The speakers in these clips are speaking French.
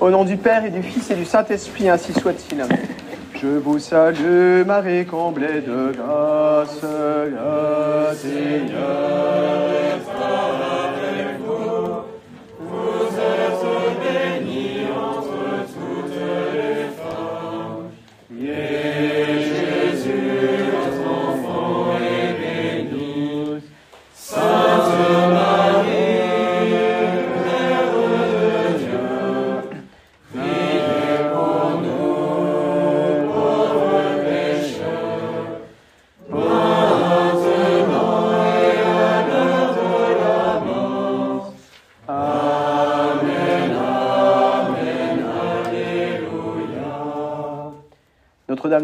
Au nom du Père et du Fils et du Saint-Esprit, ainsi soit-il. Je vous salue, Marie, comblée de grâce, Seigneur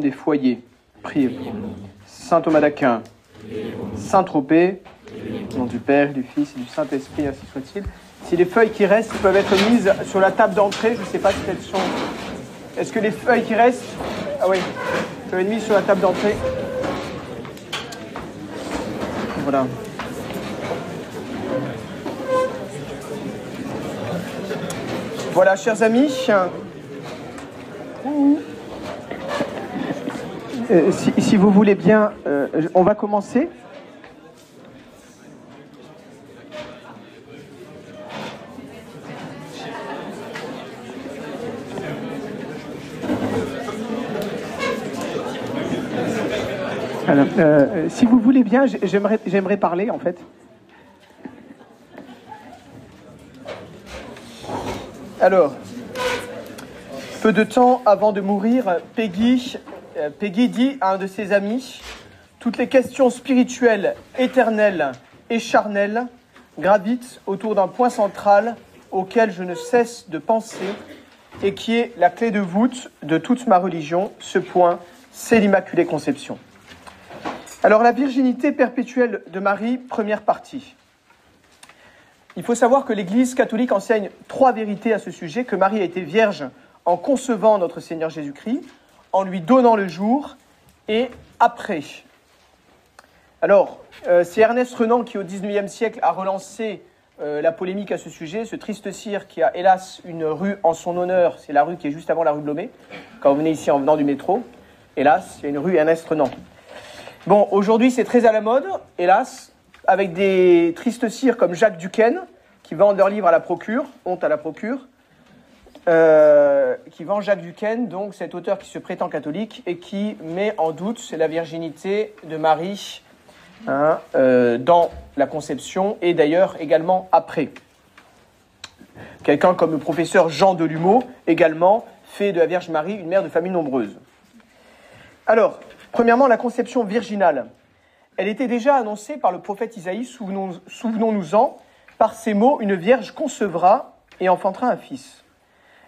des foyers, priez. Saint Thomas d'Aquin, Saint Tropez, au nom du Père, du Fils et du Saint-Esprit, ainsi soit-il. Si les feuilles qui restent peuvent être mises sur la table d'entrée, je ne sais pas si elles sont. Est-ce que les feuilles qui restent? Ah oui, peuvent être mises sur la table d'entrée. Voilà. Voilà, chers amis. Euh, si, vous voulez bien, euh, on va commencer. Euh, si vous voulez bien, j'aimerais, j'aimerais parler en fait. Alors, peu de temps avant de mourir, Peggy, euh, Peggy dit à un de ses amis Toutes les questions spirituelles, éternelles et charnelles gravitent autour d'un point central auquel je ne cesse de penser et qui est la clé de voûte de toute ma religion. Ce point, c'est l'Immaculée Conception. Alors, la virginité perpétuelle de Marie, première partie. Il faut savoir que l'Église catholique enseigne trois vérités à ce sujet, que Marie a été vierge en concevant notre Seigneur Jésus-Christ, en lui donnant le jour et après. Alors, euh, c'est Ernest Renan qui, au XIXe siècle, a relancé euh, la polémique à ce sujet. Ce triste cire qui a hélas une rue en son honneur, c'est la rue qui est juste avant la rue Blomet, quand vous venez ici en venant du métro. Hélas, il y a une rue Ernest Renan. Bon, aujourd'hui, c'est très à la mode, hélas, avec des tristes cires comme Jacques Duquesne, qui vendent leurs livres à la procure, honte à la procure, euh, qui vend Jacques Duquesne, donc cet auteur qui se prétend catholique et qui met en doute la virginité de Marie hein, euh, dans la conception et d'ailleurs également après. Quelqu'un comme le professeur Jean Delumeau également fait de la Vierge Marie une mère de famille nombreuse. Alors, premièrement, la conception virginale. Elle était déjà annoncée par le prophète Isaïe, souvenons- souvenons-nous-en, par ces mots Une vierge concevra et enfantera un fils.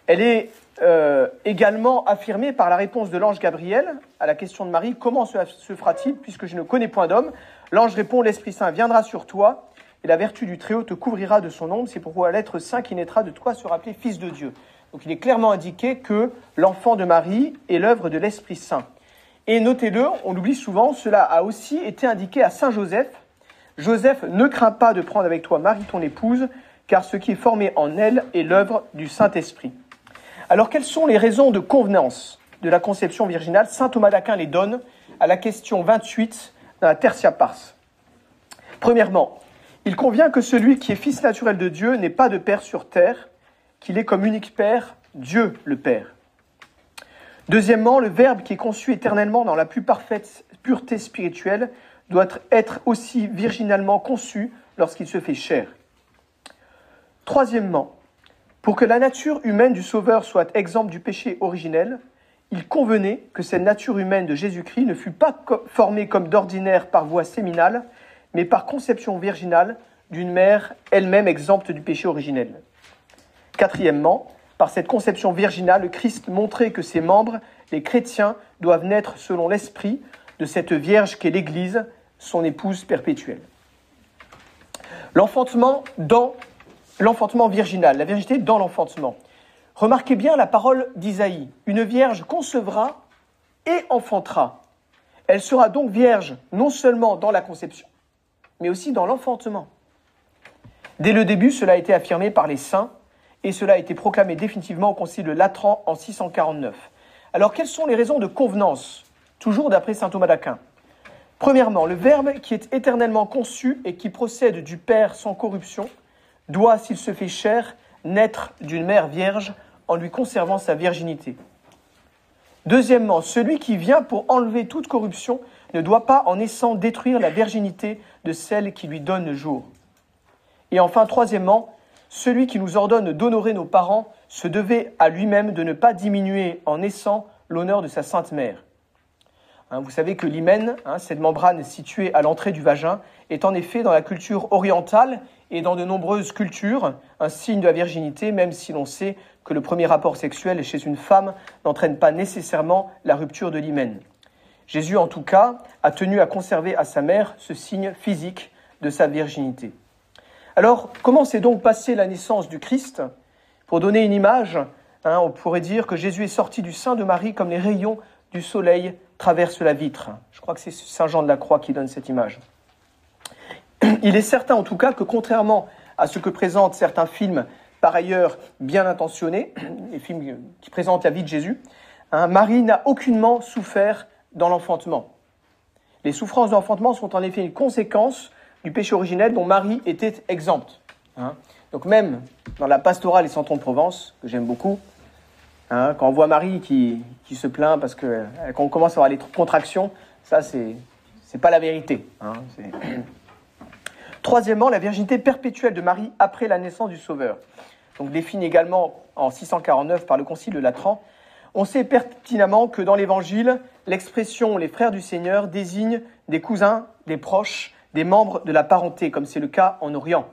Elle est euh, également affirmée par la réponse de l'ange Gabriel à la question de Marie Comment cela se fera-t-il puisque je ne connais point d'homme? L'ange répond L'Esprit Saint viendra sur toi et la vertu du Très-Haut te couvrira de son ombre. C'est pourquoi l'être saint qui naîtra de toi sera appelé Fils de Dieu. Donc il est clairement indiqué que l'enfant de Marie est l'œuvre de l'Esprit Saint. Et notez-le, on l'oublie souvent, cela a aussi été indiqué à Saint Joseph. Joseph, ne crains pas de prendre avec toi Marie ton épouse, car ce qui est formé en elle est l'œuvre du Saint-Esprit. Alors quelles sont les raisons de convenance de la conception virginale Saint Thomas d'Aquin les donne à la question 28 dans la Tertia Pars. Premièrement, il convient que celui qui est fils naturel de Dieu n'ait pas de père sur terre, qu'il est comme unique père Dieu le Père. Deuxièmement, le Verbe qui est conçu éternellement dans la plus parfaite pureté spirituelle doit être aussi virginalement conçu lorsqu'il se fait chair. Troisièmement, pour que la nature humaine du Sauveur soit exempte du péché originel, il convenait que cette nature humaine de Jésus-Christ ne fût pas formée comme d'ordinaire par voie séminale, mais par conception virginale d'une mère elle-même exempte du péché originel. Quatrièmement, par cette conception virginale, le Christ montrait que ses membres, les chrétiens, doivent naître selon l'esprit de cette Vierge qu'est l'Église, son épouse perpétuelle. L'enfantement dans l'enfantement virginal, la virginité dans l'enfantement. Remarquez bien la parole d'Isaïe. Une vierge concevra et enfantera. Elle sera donc vierge non seulement dans la conception, mais aussi dans l'enfantement. Dès le début, cela a été affirmé par les saints et cela a été proclamé définitivement au concile de Latran en 649. Alors quelles sont les raisons de convenance, toujours d'après saint Thomas d'Aquin? Premièrement, le Verbe qui est éternellement conçu et qui procède du Père sans corruption doit, s'il se fait chair, naître d'une mère vierge en lui conservant sa virginité. Deuxièmement, celui qui vient pour enlever toute corruption ne doit pas en naissant détruire la virginité de celle qui lui donne le jour. Et enfin, troisièmement, celui qui nous ordonne d'honorer nos parents se devait à lui-même de ne pas diminuer en naissant l'honneur de sa sainte mère. Hein, vous savez que l'hymen, hein, cette membrane située à l'entrée du vagin, est en effet dans la culture orientale et dans de nombreuses cultures un signe de la virginité, même si l'on sait que le premier rapport sexuel chez une femme n'entraîne pas nécessairement la rupture de l'hymen. Jésus, en tout cas, a tenu à conserver à sa mère ce signe physique de sa virginité. Alors, comment s'est donc passée la naissance du Christ? Pour donner une image, hein, on pourrait dire que Jésus est sorti du sein de Marie comme les rayons du soleil traversent la vitre. Je crois que c'est Saint Jean de la Croix qui donne cette image. Il est certain en tout cas que contrairement à ce que présentent certains films par ailleurs bien intentionnés, les films qui présentent la vie de Jésus, Marie n'a aucunement souffert dans l'enfantement. Les souffrances d'enfantement sont en effet une conséquence du péché originel dont Marie était exempte. Hein. Donc même dans la pastorale et Centron de Provence, que j'aime beaucoup, hein, quand on voit Marie qui, se plaint parce euh, quand on commence à avoir les contractions, ça c'est c'est pas la vérité. Troisièmement, la virginité perpétuelle de Marie après la naissance du Sauveur. Donc définie également en 649 par le Concile de Latran, on sait pertinemment que dans l'Évangile, l'expression les frères du Seigneur désigne des cousins, des proches, des membres de la parenté, comme c'est le cas en Orient.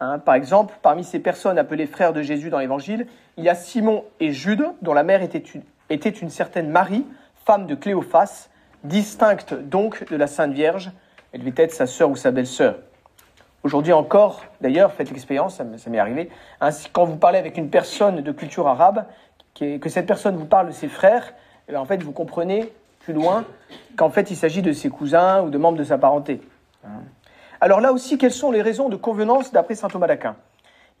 Hein, par exemple, parmi ces personnes appelées frères de Jésus dans l'Évangile, il y a Simon et Jude, dont la mère était une, certaine Marie, femme de Cléophas, distincte donc de la Sainte Vierge. Elle devait être sa sœur ou sa belle-sœur. Aujourd'hui encore, d'ailleurs, faites l'expérience, ça m'est arrivé, ainsi, quand vous parlez avec une personne de culture arabe, que cette personne vous parle de ses frères, et eh en fait, vous comprenez plus loin qu'en fait, il s'agit de ses cousins ou de membres de sa parenté. Alors là aussi, quelles sont les raisons de convenance d'après saint Thomas d'Aquin?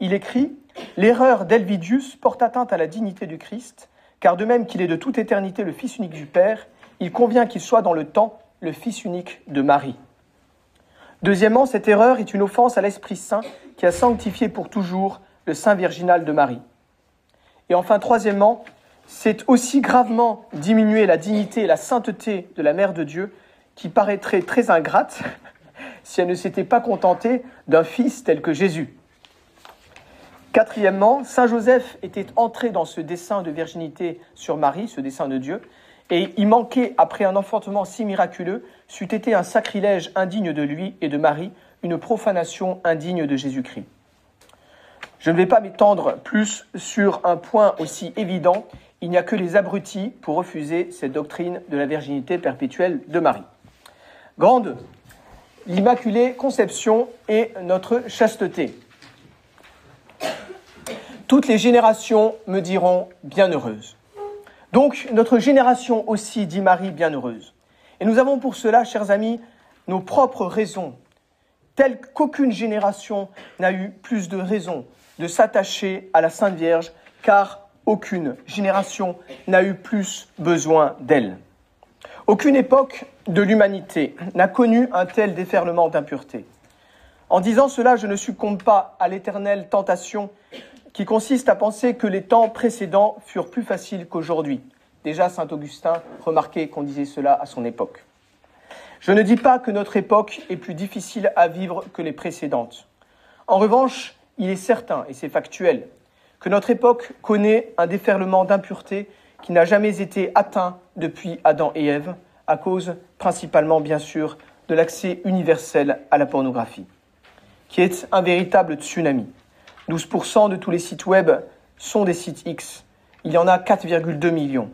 Il écrit L'erreur d'Elvidius porte atteinte à la dignité du Christ, car de même qu'il est de toute éternité le Fils unique du Père, il convient qu'il soit dans le temps le Fils unique de Marie. Deuxièmement, cette erreur est une offense à l'Esprit Saint qui a sanctifié pour toujours le Saint Virginal de Marie. Et enfin, troisièmement, c'est aussi gravement diminuer la dignité et la sainteté de la Mère de Dieu qui paraîtrait très ingrate si elle ne s'était pas contentée d'un fils tel que Jésus. Quatrièmement, Saint Joseph était entré dans ce dessein de virginité sur Marie, ce dessein de Dieu, et y manquer après un enfantement si miraculeux c'eût été un sacrilège indigne de lui et de Marie, une profanation indigne de Jésus-Christ. Je ne vais pas m'étendre plus sur un point aussi évident, il n'y a que les abrutis pour refuser cette doctrine de la virginité perpétuelle de Marie. Grande, l'Immaculée Conception et notre chasteté. Toutes les générations me diront bienheureuse. Donc notre génération aussi dit Marie bienheureuse. Et nous avons pour cela, chers amis, nos propres raisons, telles qu'aucune génération n'a eu plus de raisons de s'attacher à la Sainte Vierge, car aucune génération n'a eu plus besoin d'elle. Aucune époque de l'humanité n'a connu un tel déferlement d'impureté. En disant cela, je ne succombe pas à l'éternelle tentation qui consiste à penser que les temps précédents furent plus faciles qu'aujourd'hui. Déjà, Saint Augustin remarquait qu'on disait cela à son époque. Je ne dis pas que notre époque est plus difficile à vivre que les précédentes. En revanche, il est certain, et c'est factuel, que notre époque connaît un déferlement d'impureté qui n'a jamais été atteint depuis Adam et Ève, à cause principalement, bien sûr, de l'accès universel à la pornographie, qui est un véritable tsunami. 12% de tous les sites web sont des sites X. Il y en a 4,2 millions.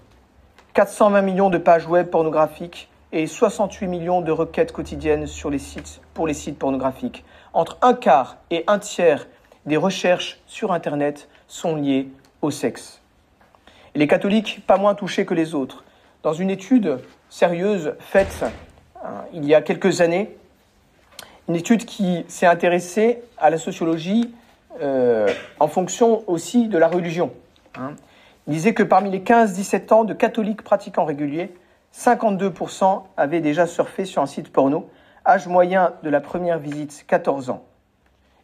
420 millions de pages web pornographiques et 68 millions de requêtes quotidiennes sur les sites, pour les sites pornographiques. Entre un quart et un tiers des recherches sur Internet sont liées au sexe. Les catholiques, pas moins touchés que les autres. Dans une étude sérieuse faite hein, il y a quelques années, Une étude qui s'est intéressée à la sociologie euh, en fonction aussi de la religion. Hein. Il disait que parmi les 15-17 ans de catholiques pratiquants réguliers, 52% avaient déjà surfé sur un site porno, âge moyen de la première visite 14 ans.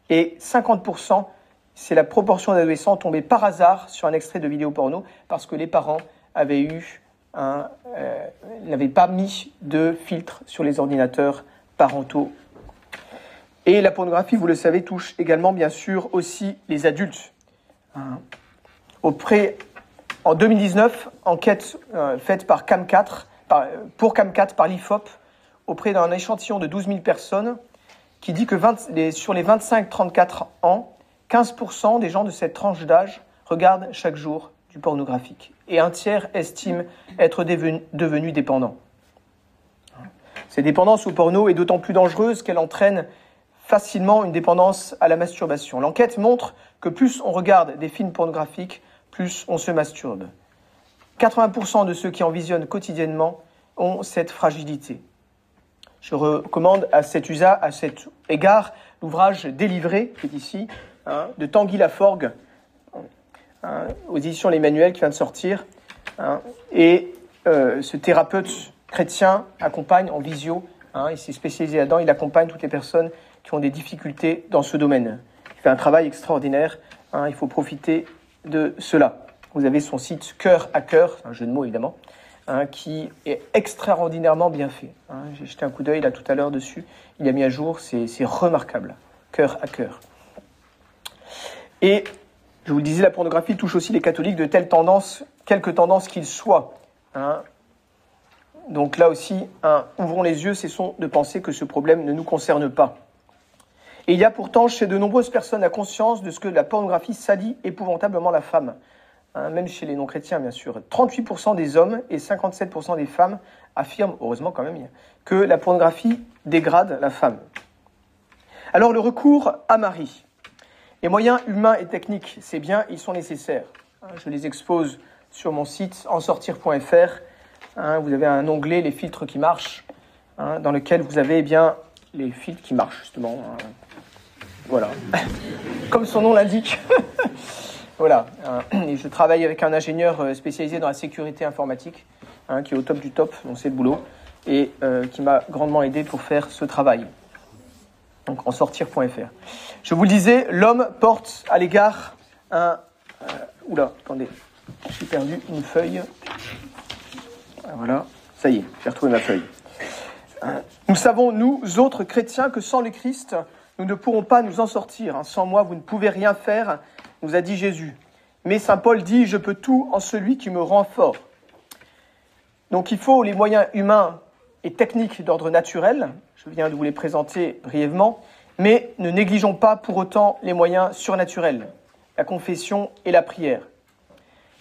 Et 50%, c'est la proportion d'adolescents tombés par hasard sur un extrait de vidéo porno parce que les parents avaient eu un, euh, n'avaient pas mis de filtre sur les ordinateurs parentaux. Et la pornographie, vous le savez, touche également bien sûr aussi les adultes. Hein. Auprès, en 2019, enquête euh, faite par Cam4, pour Cam4 par l'IFOP, auprès d'un échantillon de 12 000 personnes, qui dit que sur les 25-34 ans, 15% des gens de cette tranche d'âge regardent chaque jour du pornographique. Et un tiers estime être devenu, devenu dépendant. Cette dépendance au porno est d'autant plus dangereuse qu'elle entraîne facilement une dépendance à la masturbation. L'enquête montre que plus on regarde des films pornographiques, plus on se masturbe. 80% de ceux qui en visionnent quotidiennement ont cette fragilité. Je recommande à cet, usage, à cet égard l'ouvrage Délivré, qui est ici, hein, de Tanguy Laforgue, hein, aux éditions Les Manuels, qui vient de sortir. Hein, et euh, ce thérapeute chrétien accompagne en visio, il s'est spécialisé là-dedans, il accompagne toutes les personnes qui ont des difficultés dans ce domaine. Il fait un travail extraordinaire, il faut profiter de cela. Vous avez son site Cœur à Cœur, un jeu de mots évidemment, Hein, qui est extraordinairement bien fait. Hein. J'ai jeté un coup d'œil là tout à l'heure dessus. Il a mis à jour, c'est remarquable, cœur à cœur. Et je vous le disais, la pornographie touche aussi les catholiques de telles tendances, quelque tendance qu'ils soient. Hein. Donc là aussi, ouvrons les yeux, cessons de penser que ce problème ne nous concerne pas. Et il y a pourtant chez de nombreuses personnes la conscience de ce que la pornographie salit épouvantablement la femme. Hein, même chez les non-chrétiens bien sûr. 38% des hommes et 57% des femmes affirment, heureusement quand même, que la pornographie dégrade la femme. Alors le recours à Marie. Les moyens humains et techniques, c'est bien, ils sont nécessaires. Hein, je les expose sur mon site ensortir.fr. Hein, vous avez un onglet, les filtres qui marchent, dans lequel vous avez eh bien les filtres qui marchent justement. Voilà, comme son nom l'indique. Voilà. Je travaille avec un ingénieur euh, spécialisé dans la sécurité informatique, hein, qui est au top du top, donc c'est le boulot, et euh, qui m'a grandement aidé pour faire ce travail. Donc en sortir.fr. Je vous le disais, l'homme porte à l'égard un. Euh, oula, attendez, j'ai perdu une feuille. Ah, voilà, ça y est, j'ai retrouvé ma feuille. Nous savons, nous autres chrétiens, que sans le Christ, nous ne pourrons pas nous en sortir. Hein. Sans moi, vous ne pouvez rien faire nous a dit Jésus. Mais Saint Paul dit, je peux tout en celui qui me rend fort. Donc il faut les moyens humains techniques d'ordre naturel, je viens de vous les présenter brièvement, mais ne négligeons pas pour autant les moyens surnaturels, la confession et la prière.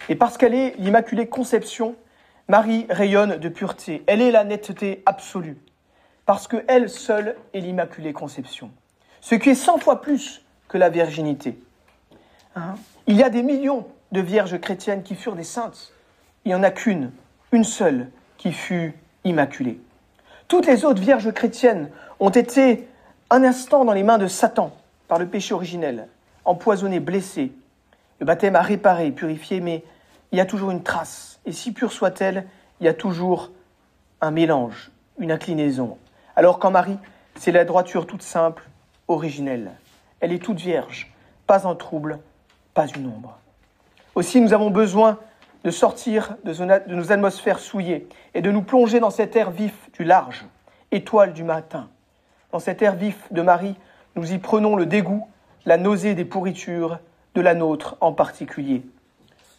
Et parce qu'elle est l'Immaculée Conception, Marie rayonne de pureté, elle est la netteté absolue, parce qu'elle seule est l'Immaculée Conception, ce qui est cent fois plus que la virginité. Hein? Il y a des millions de vierges chrétiennes qui furent des saintes. Il n'y en a qu'une, une seule, qui fut immaculée. Toutes les autres vierges chrétiennes ont été un instant dans les mains de Satan par le péché originel, empoisonnées, blessées. Le baptême a réparé, purifié, mais il y a toujours une trace. Et si pure soit-elle, il y a toujours un mélange, une inclinaison. Alors qu'en Marie, c'est la droiture toute simple, originelle. Elle est toute vierge, pas un trouble, pas une ombre. Aussi, nous avons besoin de sortir de nos atmosphères souillées et de nous plonger dans cet air vif du large, étoile du matin. Dans cet air vif de Marie, nous y prenons le dégoût, la nausée des pourritures, de la nôtre en particulier.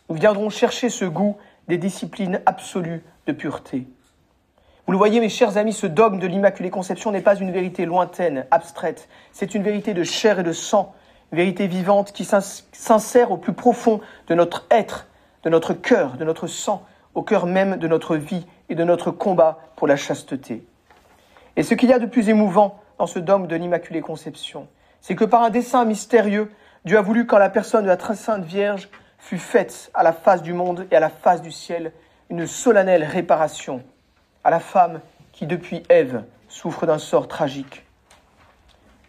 Nous viendrons chercher ce goût des disciplines absolues de pureté. Vous le voyez, mes chers amis, ce dogme de l'Immaculée Conception n'est pas une vérité lointaine, abstraite, c'est une vérité de chair et de sang vérité vivante qui s'insère au plus profond de notre être, de notre cœur, de notre sang, au cœur même de notre vie et de notre combat pour la chasteté. Et ce qu'il y a de plus émouvant dans ce dogme de l'Immaculée Conception, c'est que par un dessein mystérieux, Dieu a voulu, quand la personne de la très sainte Vierge fut faite à la face du monde et à la face du ciel, une solennelle réparation à la femme qui, depuis Ève, souffre d'un sort tragique.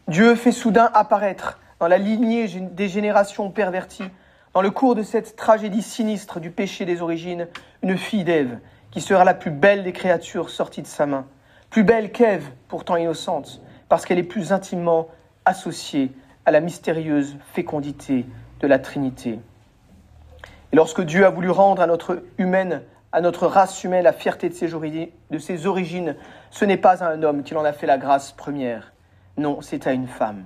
Dieu fait soudain apparaître dans la lignée des générations perverties, dans le cours de cette tragédie sinistre du péché des origines, une fille d'Ève, qui sera la plus belle des créatures sorties de sa main, plus belle qu'Ève, pourtant innocente, parce qu'elle est plus intimement associée à la mystérieuse fécondité de la Trinité. Et lorsque Dieu a voulu rendre à notre humaine, à notre race humaine la fierté de ses, origines, ce n'est pas à un homme qu'il en a fait la grâce première. Non, c'est à une femme.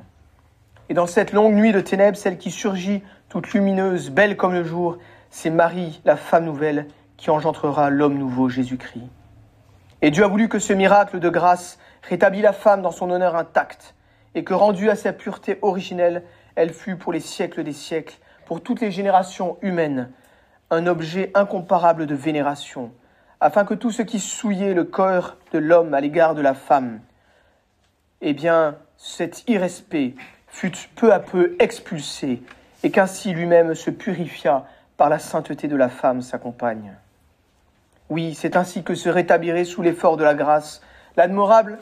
Et dans cette longue nuit de ténèbres, celle qui surgit, toute lumineuse, belle comme le jour, c'est Marie, la femme nouvelle, qui engendrera l'homme nouveau, Jésus-Christ. Et Dieu a voulu que ce miracle de grâce rétablit la femme dans son honneur intact, et que rendue à sa pureté originelle, elle fut pour les siècles des siècles, pour toutes les générations humaines, un objet incomparable de vénération, afin que tout ce qui souillait le corps de l'homme à l'égard de la femme, eh bien, cet irrespect fut peu à peu expulsé, et qu'ainsi lui-même se purifia par la sainteté de la femme, sa compagne. Oui, c'est ainsi que se rétablirait sous l'effort de la grâce l'admirable,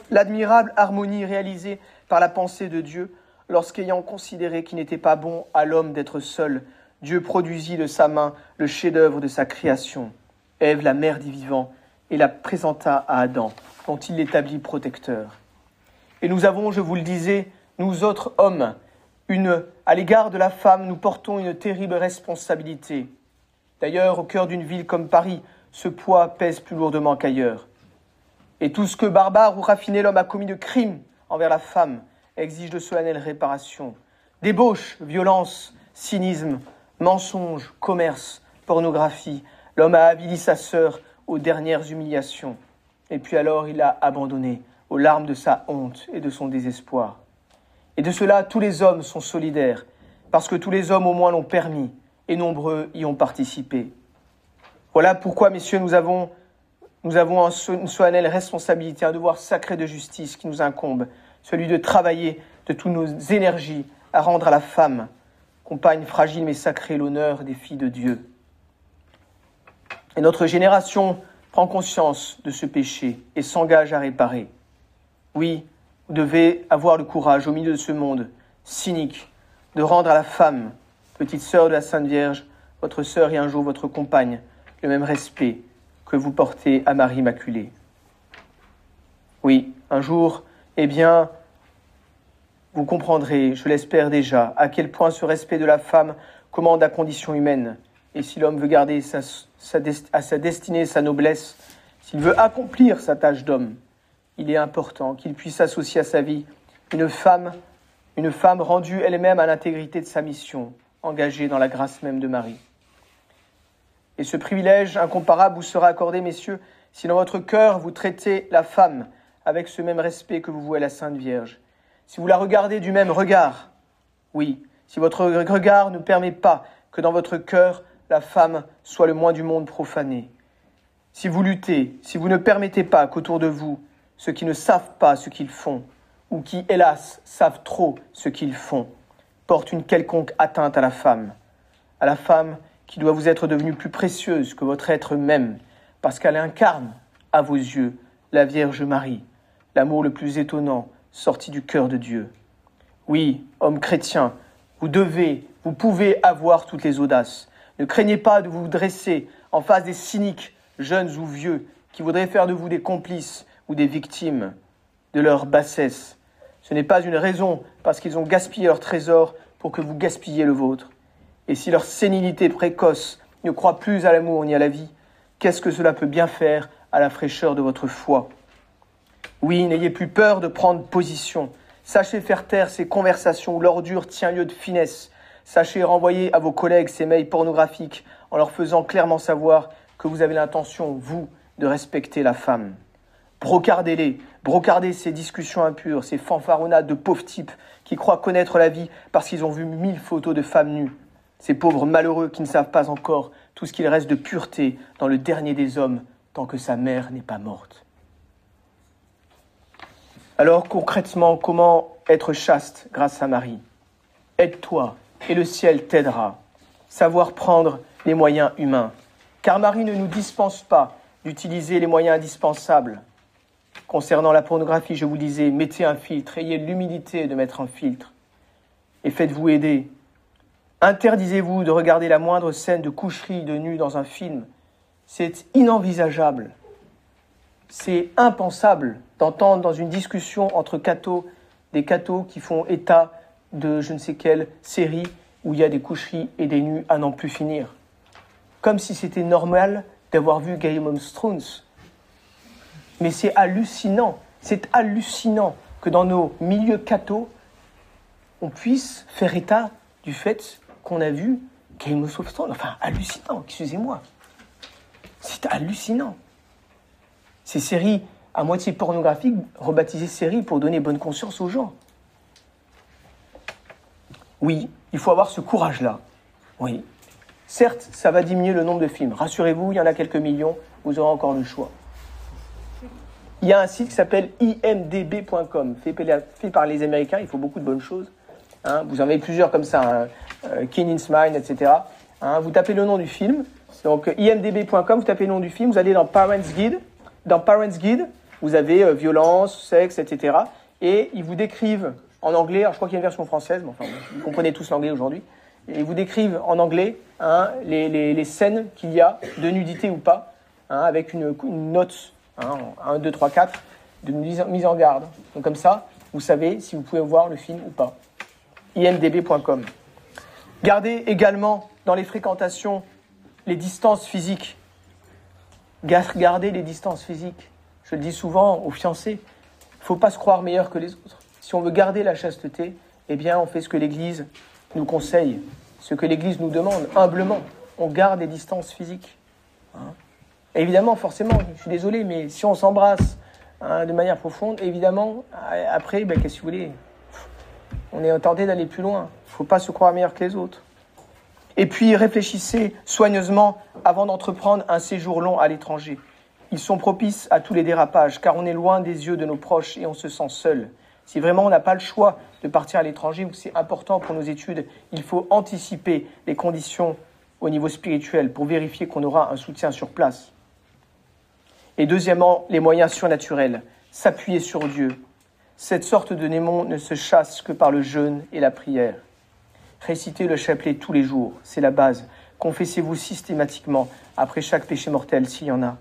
harmonie réalisée par la pensée de Dieu, lorsqu'ayant considéré qu'il n'était pas bon à l'homme d'être seul, Dieu produisit de sa main le chef-d'œuvre de sa création. Ève, la mère des vivants, et la présenta à Adam, dont il l'établit protecteur. Et nous avons, je vous le disais, nous autres hommes, une, à l'égard de la femme, nous portons une terrible responsabilité. D'ailleurs, au cœur d'une ville comme Paris, ce poids pèse plus lourdement qu'ailleurs. Et tout ce que barbare ou raffiné l'homme a commis de crime envers la femme exige de solennelle réparation. Débauche, violence, cynisme, mensonge, commerce, pornographie. L'homme a avili sa sœur aux dernières humiliations. Et puis alors il l'a abandonnée aux larmes de sa honte et de son désespoir. Et de cela, tous les hommes sont solidaires, parce que tous les hommes au moins l'ont permis, et nombreux y ont participé. Voilà pourquoi, messieurs, nous avons, nous une solennelle responsabilité, un devoir sacré de justice qui nous incombe, celui de travailler de toutes nos énergies à rendre à la femme, compagne fragile mais sacrée, l'honneur des filles de Dieu. Et notre génération prend conscience de ce péché et s'engage à réparer. Oui, vous devez avoir le courage au milieu de ce monde cynique de rendre à la femme, petite sœur de la Sainte Vierge, votre sœur et un jour votre compagne, le même respect que vous portez à Marie Immaculée. Oui, un jour, eh bien, vous comprendrez, je l'espère déjà, à quel point ce respect de la femme commande la condition humaine. Et si l'homme veut garder à sa destinée sa noblesse, s'il veut accomplir sa tâche d'homme, il est important qu'il puisse associer à sa vie une femme, une femme rendue elle-même à l'intégrité de sa mission, engagée dans la grâce même de Marie. Et ce privilège incomparable vous sera accordé, messieurs, si dans votre cœur vous traitez la femme avec ce même respect que vous vouez la Sainte Vierge, si vous la regardez du même regard, oui, si votre regard ne permet pas que dans votre cœur la femme soit le moins du monde profanée, si vous luttez, si vous ne permettez pas qu'autour de vous ceux qui ne savent pas ce qu'ils font, ou qui, hélas, savent trop ce qu'ils font, portent une quelconque atteinte à la femme, à la femme qui doit vous être devenue plus précieuse que votre être même, parce qu'elle incarne, à vos yeux, la Vierge Marie, l'amour le plus étonnant sorti du cœur de Dieu. Oui, homme chrétien, vous devez, vous pouvez avoir toutes les audaces. Ne craignez pas de vous dresser en face des cyniques, jeunes ou vieux, qui voudraient faire de vous des complices des victimes de leur bassesse. Ce n'est pas une raison parce qu'ils ont gaspillé leur trésor pour que vous gaspilliez le vôtre. Et si leur sénilité précoce ne croit plus à l'amour ni à la vie, qu'est-ce que cela peut bien faire à la fraîcheur de votre foi? Oui, n'ayez plus peur de prendre position. Sachez faire taire ces conversations où l'ordure tient lieu de finesse. Sachez renvoyer à vos collègues ces mails pornographiques en leur faisant clairement savoir que vous avez l'intention, vous, de respecter la femme. Brocardez-les, brocardez ces discussions impures, ces fanfaronnades de pauvres types qui croient connaître la vie parce qu'ils ont vu mille photos de femmes nues. Ces pauvres malheureux qui ne savent pas encore tout ce qu'il reste de pureté dans le dernier des hommes tant que sa mère n'est pas morte. Alors concrètement, comment être chaste grâce à Marie? Aide-toi et le ciel t'aidera. Savoir prendre les moyens humains. Car Marie ne nous dispense pas d'utiliser les moyens indispensables Concernant la pornographie, je vous disais, mettez un filtre, ayez l'humilité de mettre un filtre et faites-vous aider. Interdisez-vous de regarder la moindre scène de coucherie de nu dans un film. C'est inenvisageable. C'est impensable d'entendre dans une discussion entre cathos des cathos qui font état de je ne sais quelle série où il y a des coucheries et des nus à n'en plus finir. Comme si c'était normal d'avoir vu Game of. Mais c'est hallucinant, c'est hallucinant que dans nos milieux cathos, on puisse faire état du fait qu'on a vu Game of. Enfin, hallucinant, excusez-moi. C'est hallucinant. Ces séries à moitié pornographiques, rebaptisées séries pour donner bonne conscience aux gens. Oui, il faut avoir ce courage-là. Oui. Certes, ça va diminuer le nombre de films. Rassurez-vous, il y en a quelques millions, vous aurez encore le choix. Il y a un site qui s'appelle imdb.com, fait, par les Américains, il faut beaucoup de bonnes choses. Hein. vous en avez plusieurs comme ça, hein. King in Smile, etc. Hein. vous tapez le nom du film, donc imdb.com, vous tapez le nom du film, vous allez dans Parents Guide. Dans Parents Guide, vous avez euh, violence, sexe, etc. Et ils vous décrivent en anglais, alors je crois qu'il y a une version française, mais enfin, vous comprenez tous l'anglais aujourd'hui. Ils vous décrivent en anglais les, scènes qu'il y a, de nudité ou pas, avec une, une note Hein, 1, 2, 3, 4, de mise en garde. Donc comme ça, vous savez si vous pouvez voir le film ou pas. imdb.com. Gardez également dans les fréquentations les distances physiques. Gardez les distances physiques. Je le dis souvent aux fiancés, il ne faut pas se croire meilleur que les autres. Si on veut garder la chasteté, eh bien on fait ce que l'Église nous conseille, ce que l'Église nous demande, humblement. On garde les distances physiques. Hein. Évidemment, forcément, je suis désolé, mais si on s'embrasse hein, de manière profonde, évidemment, après, ben, qu'est-ce que vous voulez? On est tenté d'aller plus loin. Il ne faut pas se croire meilleur que les autres. Et puis, réfléchissez soigneusement avant d'entreprendre un séjour long à l'étranger. Ils sont propices à tous les dérapages, car on est loin des yeux de nos proches et on se sent seul. Si vraiment on n'a pas le choix de partir à l'étranger ou que c'est important pour nos études, il faut anticiper les conditions au niveau spirituel pour vérifier qu'on aura un soutien sur place. Et deuxièmement, les moyens surnaturels, s'appuyer sur Dieu. Cette sorte de démon ne se chasse que par le jeûne et la prière. Récitez le chapelet tous les jours, c'est la base. Confessez-vous systématiquement après chaque péché mortel s'il y en a.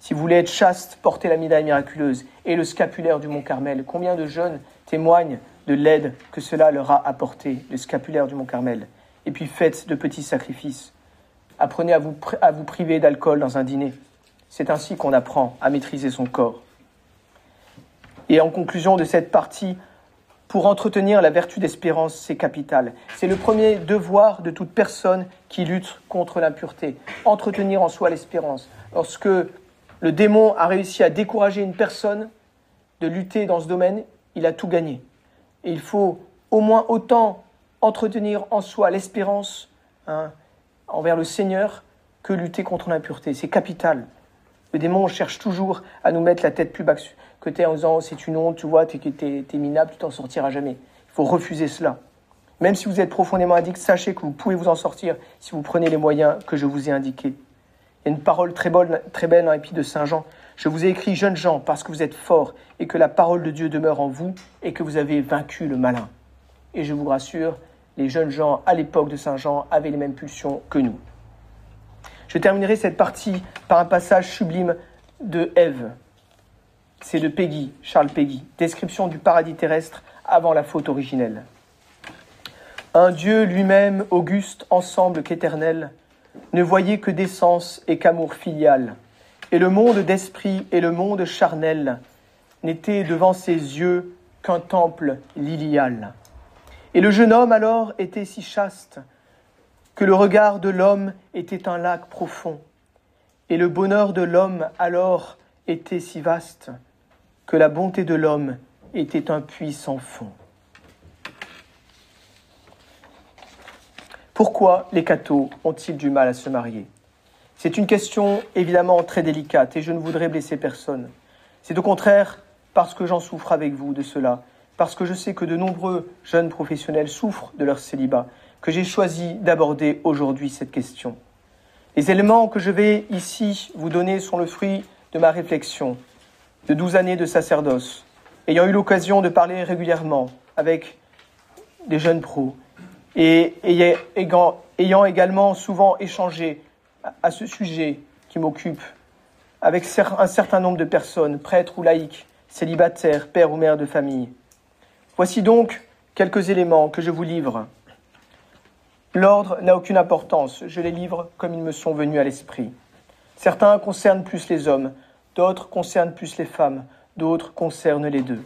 Si vous voulez être chaste, portez la médaille miraculeuse et le scapulaire du Mont Carmel. Combien de jeunes témoignent de l'aide que cela leur a apporté, le scapulaire du Mont Carmel? Et puis faites de petits sacrifices. Apprenez à vous, à vous priver d'alcool dans un dîner. C'est ainsi qu'on apprend à maîtriser son corps. Et en conclusion de cette partie, pour entretenir la vertu d'espérance, c'est capital. C'est le premier devoir de toute personne qui lutte contre l'impureté. Entretenir en soi l'espérance. Lorsque le démon a réussi à décourager une personne de lutter dans ce domaine, il a tout gagné. Il faut au moins autant entretenir en soi l'espérance hein, envers le Seigneur que lutter contre l'impureté. C'est capital. Le démon cherche toujours à nous mettre la tête plus bas que es en disant c'est une honte, tu vois, tu es, minable, tu t'en sortiras jamais. Il faut refuser cela. Même si vous êtes profondément addict, sachez que vous pouvez vous en sortir si vous prenez les moyens que je vous ai indiqués. Il y a une parole très, bonne, très belle dans l'épître de Saint Jean. Je vous ai écrit, jeunes gens, parce que vous êtes forts et que la parole de Dieu demeure en vous et que vous avez vaincu le malin. Et je vous rassure, les jeunes gens à l'époque de Saint Jean avaient les mêmes pulsions que nous. Je terminerai cette partie par un passage sublime de Ève. C'est de Peggy, Charles Peggy, description du paradis terrestre avant la faute originelle. Un Dieu lui-même, auguste, ensemble qu'éternel, ne voyait que d'essence et qu'amour filial, et le monde d'esprit et le monde charnel n'étaient devant ses yeux qu'un temple lilial. Et le jeune homme alors était si chaste que le regard de l'homme était un lac profond, et le bonheur de l'homme alors était si vaste que la bonté de l'homme était un puits sans fond. Pourquoi les cathos ont-ils du mal à se marier? C'est une question évidemment très délicate et je ne voudrais blesser personne. C'est au contraire parce que j'en souffre avec vous de cela, parce que je sais que de nombreux jeunes professionnels souffrent de leur célibat, que j'ai choisi d'aborder aujourd'hui cette question. Les éléments que je vais ici vous donner sont le fruit de ma réflexion. de 12 années de sacerdoce, ayant eu l'occasion de parler régulièrement avec des jeunes pros et ayant, également souvent échangé à ce sujet qui m'occupe avec un certain nombre de personnes, prêtres ou laïcs, célibataires, pères ou mères de famille. Voici donc quelques éléments que je vous livre. L'ordre n'a aucune importance, je les livre comme ils me sont venus à l'esprit. Certains concernent plus les hommes, d'autres concernent plus les femmes, d'autres concernent les deux.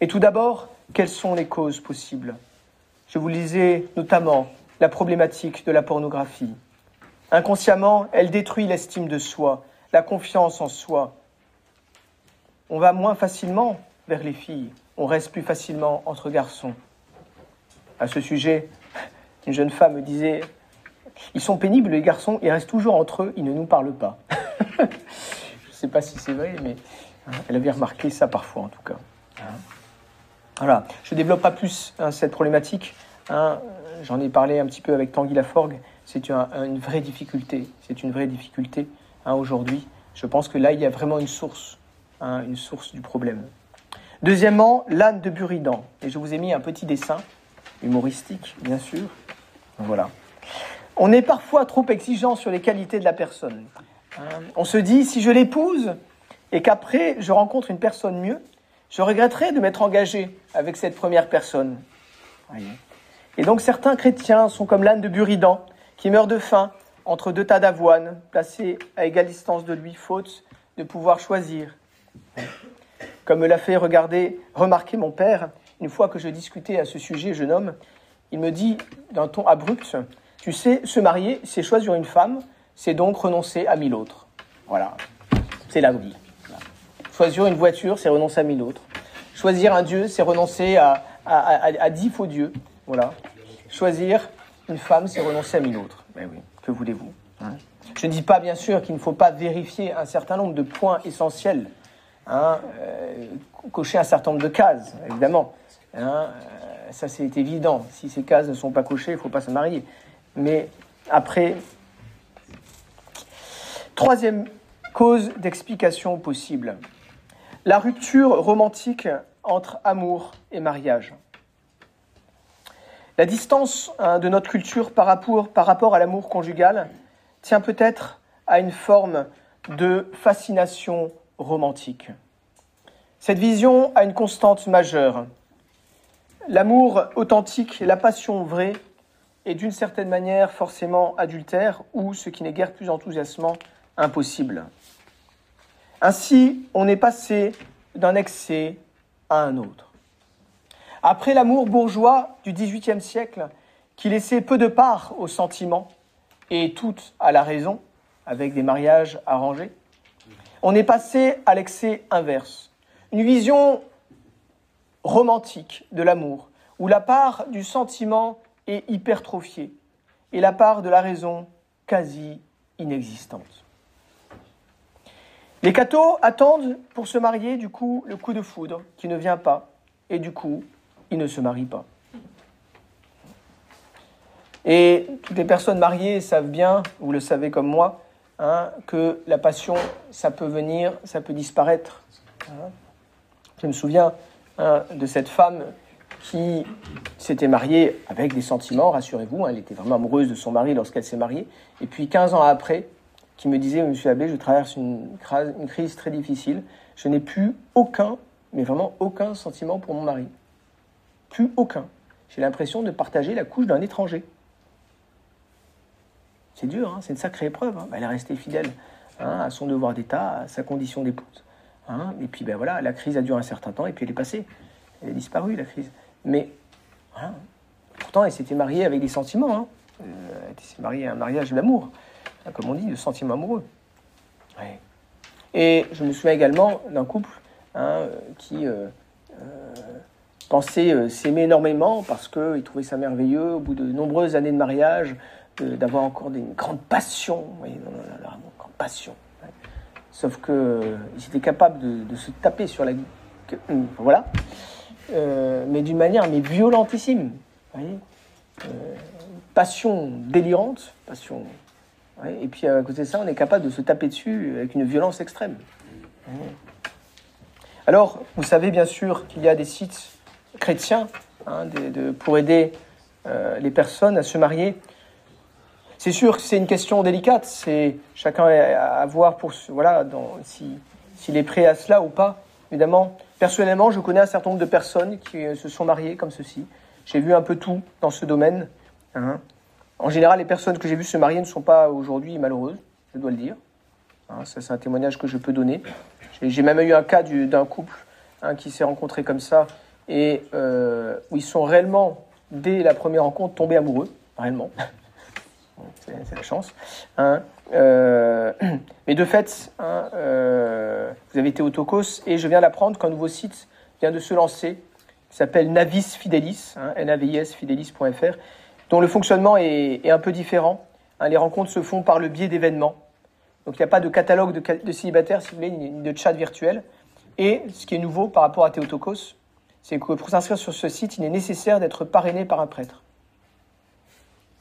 Et tout d'abord, quelles sont les causes possibles? Je vous lisais notamment la problématique de la pornographie. Inconsciemment, elle détruit l'estime de soi, la confiance en soi. On va moins facilement vers les filles, on reste plus facilement entre garçons. À ce sujet, une jeune femme me disait Ils sont pénibles, les garçons, ils restent toujours entre eux, ils ne nous parlent pas. Je ne sais pas si c'est vrai, mais hein, elle avait remarqué ça parfois en tout cas. Voilà, je ne développe pas plus hein, cette problématique. Hein. J'en ai parlé un petit peu avec Tanguy Laforgue. C'est une vraie difficulté. C'est une vraie difficulté aujourd'hui. Je pense que là, il y a vraiment une source, une source du problème. Deuxièmement, l'âne de Buridan. Et je vous ai mis un petit dessin, humoristique, bien sûr. Voilà. On est parfois trop exigeant sur les qualités de la personne. On se dit, si je l'épouse et qu'après je rencontre une personne mieux, je regretterai de m'être engagé avec cette première personne. Et donc certains chrétiens sont comme l'âne de Buridan, qui meurt de faim entre deux tas d'avoine, placés à égale distance de lui, faute de pouvoir choisir. Comme me l'a fait regarder, remarquer mon père, une fois que je discutais à ce sujet, jeune homme, il me dit d'un ton abrupt, tu sais, se marier, c'est choisir une femme, c'est donc renoncer à mille autres. Voilà, c'est la vie. Choisir une voiture, c'est renoncer à mille autres. Choisir un Dieu, c'est renoncer à, à, dix faux dieux. Voilà. Choisir une femme, c'est renoncer à mille autres. Mais ben oui, que voulez-vous hein? Je ne dis pas, bien sûr, qu'il ne faut pas vérifier un certain nombre de points essentiels. Hein, euh, cocher un certain nombre de cases, évidemment. Hein, ça, c'est évident. Si ces cases ne sont pas cochées, il ne faut pas se marier. Mais après, troisième cause d'explication possible la rupture romantique entre amour et mariage. La distance hein, de notre culture par rapport, par rapport à l'amour conjugal tient peut-être à une forme de fascination romantique. Cette vision a une constante majeure. L'amour authentique, la passion vraie, est d'une certaine manière forcément adultère ou, ce qui n'est guère plus enthousiasmant, impossible. Ainsi, on est passé d'un excès à un autre. Après l'amour bourgeois du XVIIIe siècle, qui laissait peu de part au sentiment et tout à la raison, avec des mariages arrangés, on est passé à l'excès inverse, une vision romantique de l'amour, où la part du sentiment est hypertrophiée et la part de la raison quasi inexistante. Les cathos attendent pour se marier, du coup, le coup de foudre qui ne vient pas. Et du coup, ils ne se marient pas. Et toutes les personnes mariées savent bien, vous le savez comme moi, hein, que la passion, ça peut venir, ça peut disparaître. Hein. Je me souviens hein, de cette femme qui s'était mariée avec des sentiments, rassurez-vous, elle était vraiment amoureuse de son mari lorsqu'elle s'est mariée, et puis 15 ans après, qui me disait, Monsieur Abbé, je traverse une, crise très difficile, je n'ai plus aucun, mais vraiment aucun sentiment pour mon mari. Plus aucun. J'ai l'impression de partager la couche d'un étranger. C'est dur, hein c'est une sacrée épreuve. Hein. elle est restée fidèle hein, à son devoir d'État, à sa condition d'épouse. Hein. et puis ben voilà, la crise a duré un certain temps et puis elle est passée. Elle est disparue, la crise. Mais pourtant, elle s'était mariée avec des sentiments. Euh, elle s'est mariée à un mariage d'amour comme on dit, de sentiments amoureux. Et je me souviens également d'un couple hein, qui euh, euh, pensait euh, s'aimer énormément parce qu'il trouvait ça merveilleux, au bout de nombreuses années de mariage, d'avoir encore une grande passion, une grande passion. Sauf qu'ils étaient capables de, se taper sur la... Voilà. mais d'une manière mais violentissime. passion délirante, passion et puis à côté de ça, on est capable de se taper dessus avec une violence extrême. Alors, vous savez bien sûr qu'il y a des sites chrétiens hein, pour aider euh, les personnes à se marier. C'est sûr que c'est une question délicate, c'est chacun à voir pour voilà s'il est prêt à cela ou pas. Évidemment, personnellement, je connais un certain nombre de personnes qui se sont mariées comme ceci. J'ai vu un peu tout dans ce domaine. Hein. En général, les personnes que j'ai vues se marier ne sont pas aujourd'hui malheureuses, je dois le dire. Hein, ça, c'est un témoignage que je peux donner. J'ai même eu un cas d'un couple hein, qui s'est rencontré comme ça et euh, où ils sont réellement, dès la première rencontre, tombés amoureux, réellement. C'est la chance. Hein, euh, mais de fait, euh, vous avez été au Tocos et je viens d'apprendre qu'un nouveau site vient de se lancer qui s'appelle Navis Fidelis, N-A-V-I-S, fidelis.fr, dont le fonctionnement est, un peu différent. les rencontres se font par le biais d'événements. Donc il n'y a pas de catalogue de, célibataires, si vous voulez, ni de chat virtuel. Et ce qui est nouveau par rapport à Théotokos, c'est que pour s'inscrire sur ce site, il est nécessaire d'être parrainé par un prêtre.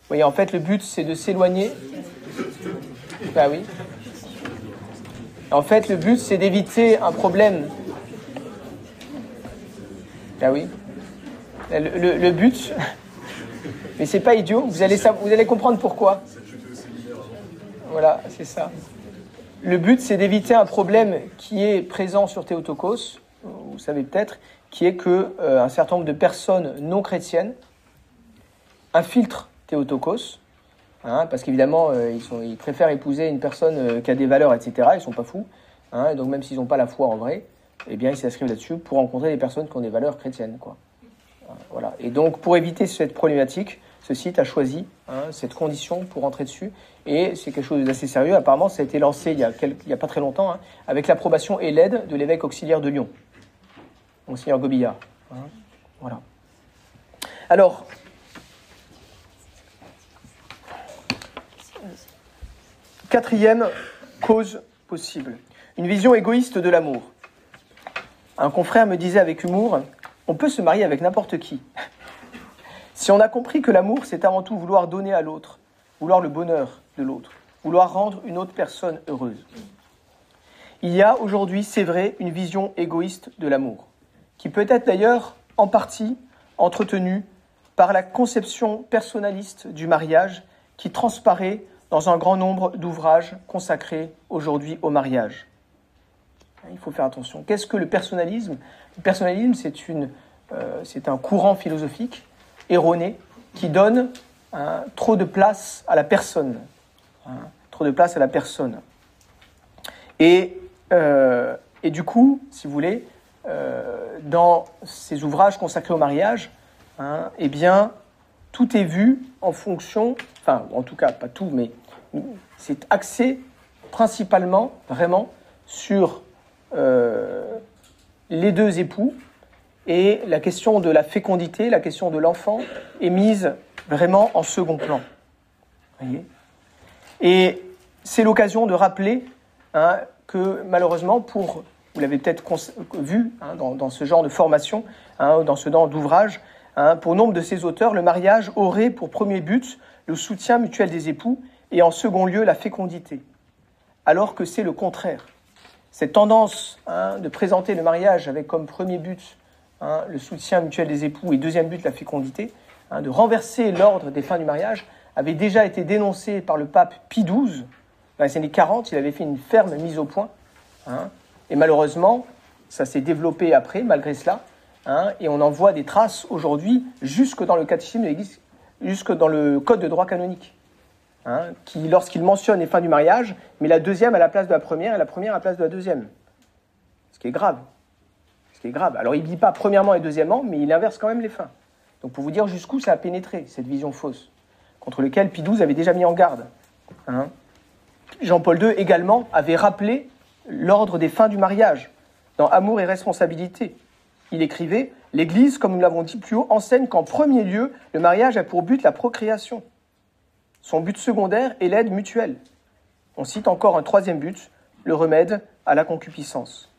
Vous voyez, en fait, le but, c'est de s'éloigner. Ben oui. En fait, le but, c'est d'éviter un problème. Ben oui. Le, but, mais c'est pas idiot, vous allez, vous allez comprendre pourquoi. Voilà, c'est ça. Le but, c'est d'éviter un problème qui est présent sur Théotokos, vous savez peut-être, qui est que euh, certain nombre de personnes non chrétiennes infiltrent Théotokos, hein, parce qu'évidemment, euh, ils, préfèrent épouser une personne euh, qui a des valeurs, etc. Ils sont pas fous, hein, donc même s'ils n'ont pas la foi en vrai, eh bien, ils s'inscrivent là-dessus pour rencontrer des personnes qui ont des valeurs chrétiennes, quoi. Voilà. Et donc, pour éviter cette problématique, ce site a choisi hein, cette condition pour entrer dessus. Et c'est quelque chose d'assez sérieux. Apparemment, ça a été lancé il n'y a, pas très longtemps, avec l'approbation et l'aide de l'évêque auxiliaire de Lyon, Monseigneur Gobillard. Voilà. Alors, quatrième cause possible, une vision égoïste de l'amour. Un confrère me disait avec humour, on peut se marier avec n'importe qui. Si on a compris que l'amour, c'est avant tout vouloir donner à l'autre, vouloir le bonheur de l'autre, vouloir rendre une autre personne heureuse. Il y a aujourd'hui, c'est vrai, une vision égoïste de l'amour, qui peut être d'ailleurs en partie entretenue par la conception personnaliste du mariage qui transparaît dans un grand nombre d'ouvrages consacrés aujourd'hui au mariage. Il faut faire attention. Qu'est-ce que le personnalisme? Le personnalisme, euh, c'est un courant philosophique erroné qui donne hein, trop de place à la personne. Hein, trop de place à la personne. Et, euh, du coup, si vous voulez, euh, dans ces ouvrages consacrés au mariage, hein, eh bien, tout est vu en fonction, enfin, en tout cas, pas tout, mais c'est axé principalement, vraiment, sur euh, les deux époux et la question de la fécondité, la question de l'enfant est mise vraiment en second plan. et c'est l'occasion de rappeler hein, que malheureusement, pour, vous l'avez peut-être vu hein, dans, ce genre de formation, hein, dans ce genre d'ouvrage, pour nombre de ces auteurs, le mariage aurait pour premier but le soutien mutuel des époux et en second lieu la fécondité, alors que c'est le contraire. Cette tendance de présenter le mariage avec comme premier but Hein, le soutien mutuel des époux et deuxième but, la fécondité, hein, de renverser l'ordre des fins du mariage, avait déjà été dénoncé par le pape Pie XII. Dans les années 40, il avait fait une ferme mise au point. Hein, et malheureusement, ça s'est développé après, malgré cela. et on en voit des traces aujourd'hui jusque dans le catéchisme de l'Église, jusque dans le code de droit canonique. Qui, lorsqu'il mentionne les fins du mariage, met la deuxième à la place de la première et la première à la place de la deuxième. Ce qui est grave est grave. Alors il ne dit pas premièrement et deuxièmement, mais il inverse quand même les fins. Donc pour vous dire jusqu'où ça a pénétré, cette vision fausse, contre laquelle Pie XII avait déjà mis en garde. Hein. Jean-Paul II également avait rappelé l'ordre des fins du mariage, dans Amour et responsabilité. Il écrivait L'Église, comme nous l'avons dit plus haut, enseigne qu'en premier lieu, le mariage a pour but la procréation. Son but secondaire est l'aide mutuelle. On cite encore un troisième but, le remède à la concupiscence.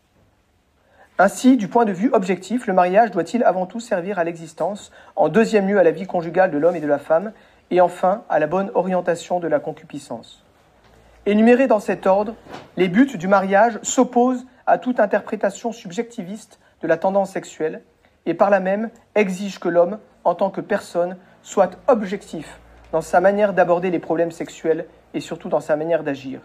Ainsi, du point de vue objectif, le mariage doit-il avant tout servir à l'existence, en deuxième lieu à la vie conjugale de l'homme et de la femme, et enfin à la bonne orientation de la concupiscence. Énumérés dans cet ordre, les buts du mariage s'opposent à toute interprétation subjectiviste de la tendance sexuelle et par là même exige que l'homme, en tant que personne, soit objectif dans sa manière d'aborder les problèmes sexuels et surtout dans sa manière d'agir.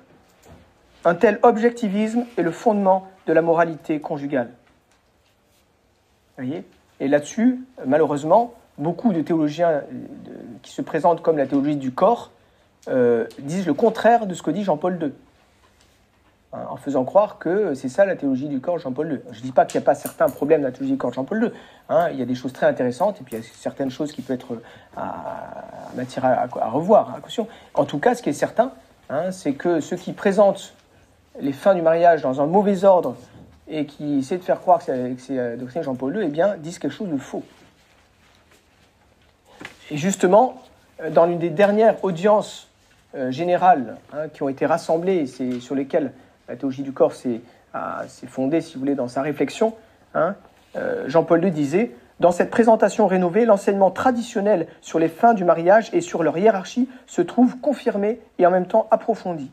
Un tel objectivisme est le fondement de la moralité conjugale. Voyez? Et là-dessus, malheureusement, beaucoup de théologiens euh, qui se présentent comme la théologie du corps euh, disent le contraire de ce que dit Jean-Paul II, en faisant croire que c'est ça la théologie du corps Jean-Paul II. Je ne dis pas qu'il n'y a pas certains problèmes de la théologie du corps Jean-Paul II. Hein, il y a des choses très intéressantes et puis il y a certaines choses qui peuvent être euh, à, matière à, revoir, à En tout cas, ce qui est certain, hein, c'est que ceux qui présentent les fins du mariage dans un mauvais ordre et qui essaient de faire croire que c'est la doctrine Jean-Paul II, eh bien, disent quelque chose de faux. Et justement, dans l'une des dernières audiences euh, générales hein, qui ont été rassemblées, c'est sur lesquelles la théologie du corps s'est fondée, si vous voulez, dans sa réflexion, hein, euh, Jean-Paul II disait Dans cette présentation rénovée, l'enseignement traditionnel sur les fins du mariage et sur leur hiérarchie se trouve confirmé et en même temps approfondi.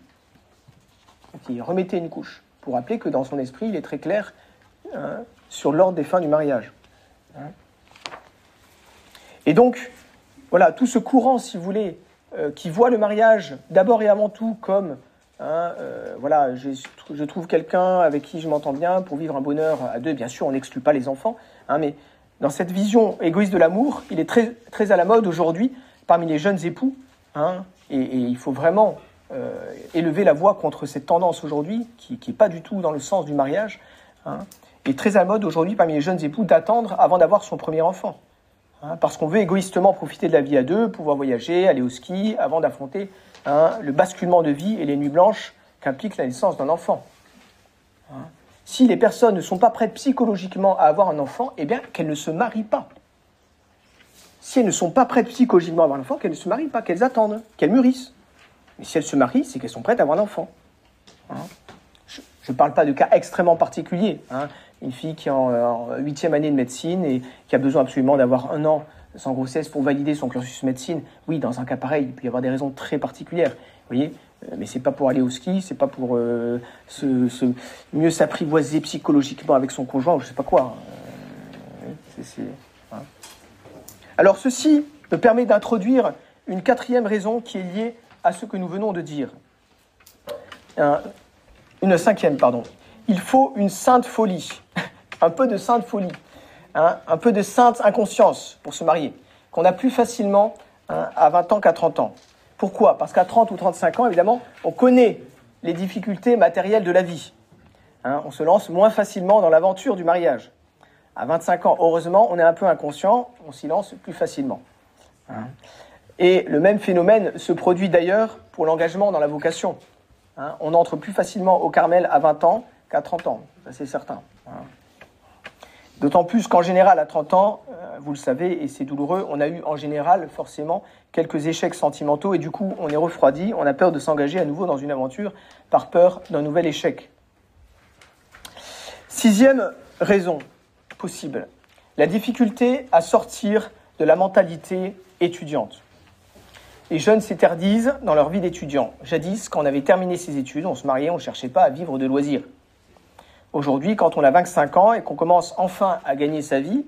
il remettait une couche pour rappeler que dans son esprit, il est très clair hein, sur l'ordre des fins du mariage. Et donc, voilà, tout ce courant, si vous voulez, euh, qui voit le mariage d'abord et avant tout comme, hein, euh, voilà, je, trouve quelqu'un avec qui je m'entends bien pour vivre un bonheur à deux. Bien sûr, on n'exclut pas les enfants, hein, mais dans cette vision égoïste de l'amour, il est très, très à la mode aujourd'hui parmi les jeunes époux, hein, et, il faut vraiment euh, élever la voix contre cette tendance aujourd'hui, qui n'est pas du tout dans le sens du mariage, et très à la mode aujourd'hui parmi les jeunes époux d'attendre avant d'avoir son premier enfant. Hein, parce qu'on veut égoïstement profiter de la vie à deux, pouvoir voyager, aller au ski, avant d'affronter hein, le basculement de vie et les nuits blanches qu'implique la naissance d'un enfant. Hein. Si les personnes ne sont pas prêtes psychologiquement à avoir un enfant, eh bien qu'elles ne se marient pas. Si elles ne sont pas prêtes psychologiquement à avoir un enfant, qu'elles ne se marient pas, qu'elles attendent, qu'elles mûrissent. Mais si elles se marient, c'est qu'elles sont prêtes à avoir un enfant. Je ne parle pas de cas extrêmement particuliers une fille qui est en huitième année de médecine et qui a besoin absolument d'avoir un an sans grossesse pour valider son cursus médecine, oui, dans un cas pareil, il peut y avoir des raisons très particulières, vous voyez, euh, mais c'est pas pour aller au ski, c'est pas pour euh, se, mieux s'apprivoiser psychologiquement avec son conjoint, ou je sais pas quoi. Euh, hein. Alors ceci me permet d'introduire une quatrième raison qui est liée à ce que nous venons de dire. une cinquième, pardon il faut une sainte folie, un peu de sainte folie, hein, un peu de sainte inconscience pour se marier, qu'on a plus facilement hein, à 20 ans qu'à 30 ans. Pourquoi? Parce qu'à 30 ou 35 ans, évidemment, on connaît les difficultés matérielles de la vie. Hein. on se lance moins facilement dans l'aventure du mariage. À 25 ans, heureusement, on est un peu inconscient, on s'y lance plus facilement. Et le même phénomène se produit d'ailleurs pour l'engagement dans la vocation. on entre plus facilement au Carmel à 20 ans qu'à 30 ans, ça c'est certain. D'autant plus qu'en général, à 30 ans, euh, vous le savez, et c'est douloureux, on a eu en général forcément quelques échecs sentimentaux et du coup on est refroidi, on a peur de s'engager à nouveau dans une aventure par peur d'un nouvel échec. Sixième raison possible, la difficulté à sortir de la mentalité étudiante. Les jeunes s'éterdisent dans leur vie d'étudiant. Jadis, quand on avait terminé ses études, on se mariait, on ne cherchait pas à vivre de loisirs. Aujourd'hui, quand on a 25 ans et qu'on commence enfin à gagner sa vie,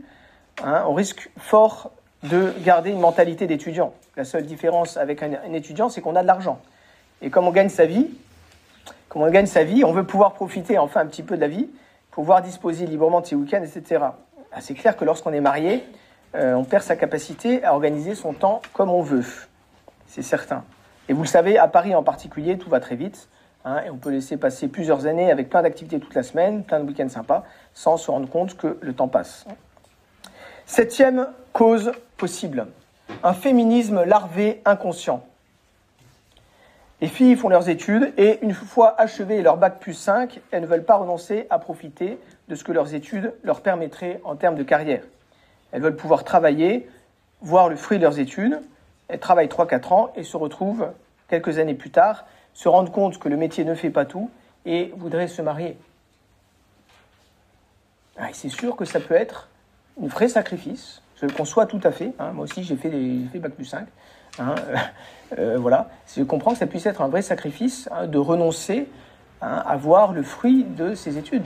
hein, on risque fort de garder une mentalité d'étudiant. La seule différence avec un, étudiant, c'est qu'on a de l'argent. Et comme on gagne sa vie, comme on gagne sa vie, on veut pouvoir profiter enfin un petit peu de la vie, pouvoir disposer librement de ses week-ends, etc. Ah, c'est clair que lorsqu'on est marié, euh, on perd sa capacité à organiser son temps comme on veut. C'est certain. Et vous le savez, à Paris en particulier, tout va très vite. Hein, et on peut laisser passer plusieurs années avec plein d'activités toute la semaine, plein de week-ends sympas, sans se rendre compte que le temps passe. Septième cause possible, un féminisme larvé inconscient. Les filles font leurs études et une fois achevées leur bac plus 5, elles ne veulent pas renoncer à profiter de ce que leurs études leur permettraient en termes de carrière. Elles veulent pouvoir travailler, voir le fruit de leurs études. Elles travaillent 3-4 ans et se retrouvent quelques années plus tard se rendre compte que le métier ne fait pas tout et voudrait se marier. Ah, c'est sûr que ça peut être un vrai sacrifice, je le conçois tout à fait. Hein. moi aussi, j'ai fait, fait Bac plus 5. Hein. Euh, voilà. Je comprends que ça puisse être un vrai sacrifice hein, de renoncer hein, avoir le fruit de ses études.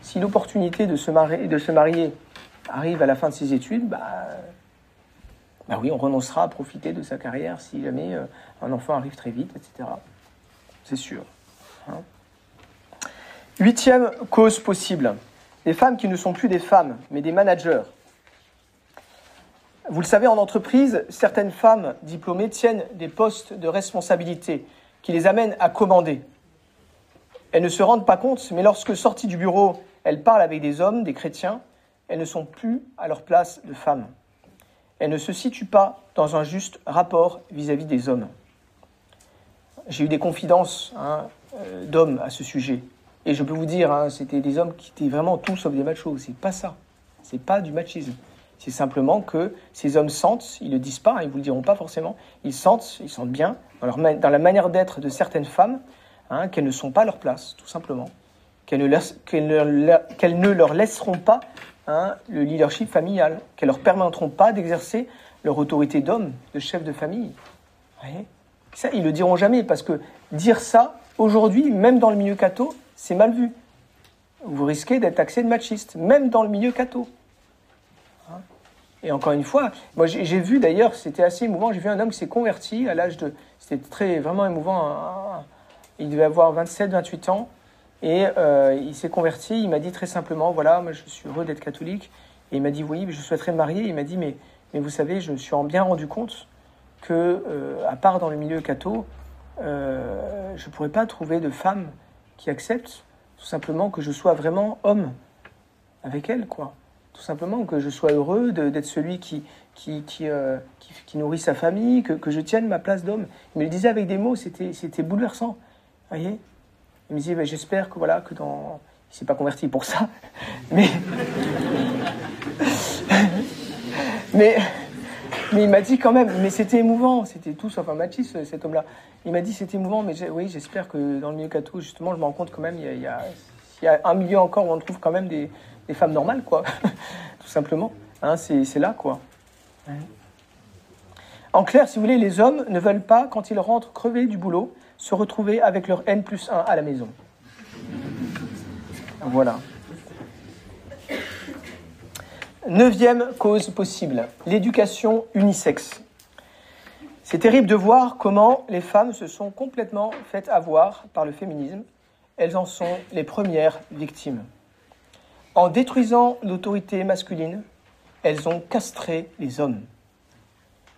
Si l'opportunité de, se marier, de se marier arrive à la fin de ses études, bah, bah oui, on renoncera à profiter de sa carrière si jamais euh, un enfant arrive très vite, etc. C'est sûr. Hein. Huitième cause possible, les femmes qui ne sont plus des femmes, mais des managers. Vous le savez, en entreprise, certaines femmes diplômées tiennent des postes de responsabilité qui les amènent à commander. Elles ne se rendent pas compte, mais lorsque sorties du bureau, elles parlent avec des hommes, des chrétiens, elles ne sont plus à leur place de femmes. Elles ne se situent pas dans un juste rapport vis-à-vis des hommes. J'ai eu des confidences hein, euh, d'hommes à ce sujet. Et je peux vous dire, hein, c'était des hommes qui étaient vraiment tous sauf des machos. C'est pas ça. C'est pas du machisme. C'est simplement que ces hommes sentent, ils le disent pas, ils vous le diront pas forcément, ils sentent, ils sentent bien dans, la manière d'être de certaines femmes hein, qu'elles ne sont pas à leur place, tout simplement, qu'elles ne, ne, leur laisseront pas hein, le leadership familial, qu'elles leur permettront pas d'exercer leur autorité d'homme, de chef de famille. Vous voyez? Ça, ils le diront jamais parce que dire ça aujourd'hui, même dans le milieu catho, c'est mal vu. Vous risquez d'être taxé de machiste, même dans le milieu catho. Hein Et encore une fois, moi j'ai vu d'ailleurs, c'était assez émouvant, j'ai vu un homme qui s'est converti à l'âge de. C'était très, vraiment émouvant. Il devait avoir 27, 28 ans. Et euh, il s'est converti, il m'a dit très simplement, voilà, moi je suis heureux d'être catholique. Et il m'a dit, oui, je souhaiterais me marier. Il m'a dit, mais, mais vous savez, je me suis bien rendu compte que, euh, à part dans le milieu catho, euh, je ne pourrais pas trouver de femme qui accepte tout simplement que je sois vraiment homme avec elle, quoi. Tout simplement que je sois heureux d'être celui qui, qui, qui, euh, qui, nourrit sa famille, que, que, je tienne ma place d'homme. Il me le disait avec des mots, c'était bouleversant. voyez Il me disait, ben, j'espère que voilà, que dans... Il s'est pas converti pour ça, mais... mais... Mais il m'a dit quand même, mais c'était émouvant, c'était tout sauf un machiste, cet homme-là. Il m'a dit c'était émouvant, mais oui, j'espère que dans le milieu catho, justement, je me rends compte quand même, il y, a, un milieu encore où on trouve quand même des, des femmes normales, quoi. tout simplement. Hein, c'est là, quoi. En clair, si vous voulez, les hommes ne veulent pas, quand ils rentrent crevés du boulot, se retrouver avec leur N plus 1 à la maison. Voilà. Neuvième cause possible, l'éducation unisexe. C'est terrible de voir comment les femmes se sont complètement faites avoir par le féminisme. Elles en sont les premières victimes. En détruisant l'autorité masculine, elles ont castré les hommes.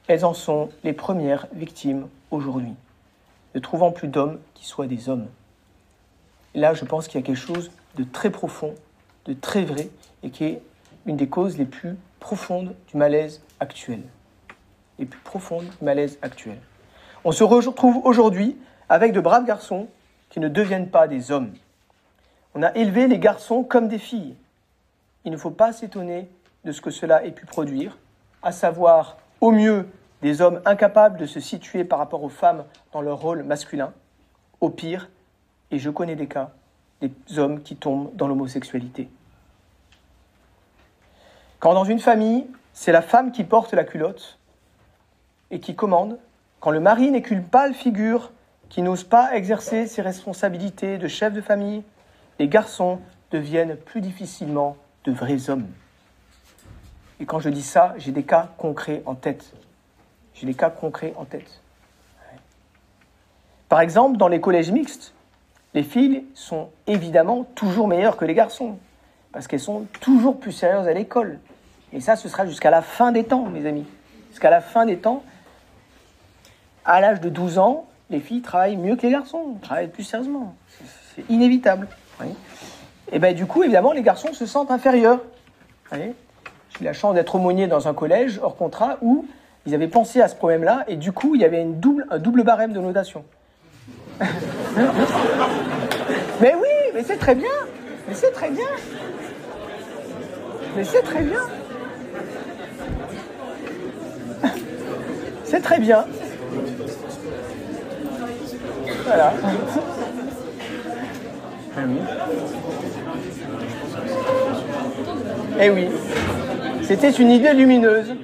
Elles en sont les premières victimes aujourd'hui, ne trouvant plus d'hommes qui soient des hommes. là, je pense qu'il y a quelque chose de très profond, de très vrai, et qui est une des causes les plus profondes du malaise actuel. Les plus profondes du malaise actuel. On se retrouve aujourd'hui avec de braves garçons qui ne deviennent pas des hommes. On a élevé les garçons comme des filles. Il ne faut pas s'étonner de ce que cela ait pu produire, à savoir au mieux des hommes incapables de se situer par rapport aux femmes dans leur rôle masculin, au pire, et je connais des cas, des hommes qui tombent dans l'homosexualité. Quand dans une famille, c'est la femme qui porte la culotte et qui commande, quand le mari n'est qu'une pâle figure qui n'ose pas exercer ses responsabilités de chef de famille, les garçons deviennent plus difficilement de vrais hommes. Et quand je dis ça, j'ai des cas concrets en tête. J'ai des cas concrets en tête. Par exemple, dans les collèges mixtes, les filles sont évidemment toujours meilleures que les garçons, parce qu'elles sont toujours plus sérieuses à l'école. Et ça, ce sera jusqu'à la fin des temps, mes amis. Jusqu'à la fin des temps, à l'âge de 12 ans, les filles travaillent mieux que les garçons, travaillent plus sérieusement. C'est inévitable. Et bien du coup, évidemment, les garçons se sentent inférieurs. J'ai eu la chance d'être aumônier dans un collège hors contrat où ils avaient pensé à ce problème-là et du coup, il y avait une double, un double barème de notation. mais oui, mais c'est très bien. Mais c'est très bien. Mais c'est très bien. C'est très bien. Voilà. Eh oui. C'était une idée lumineuse.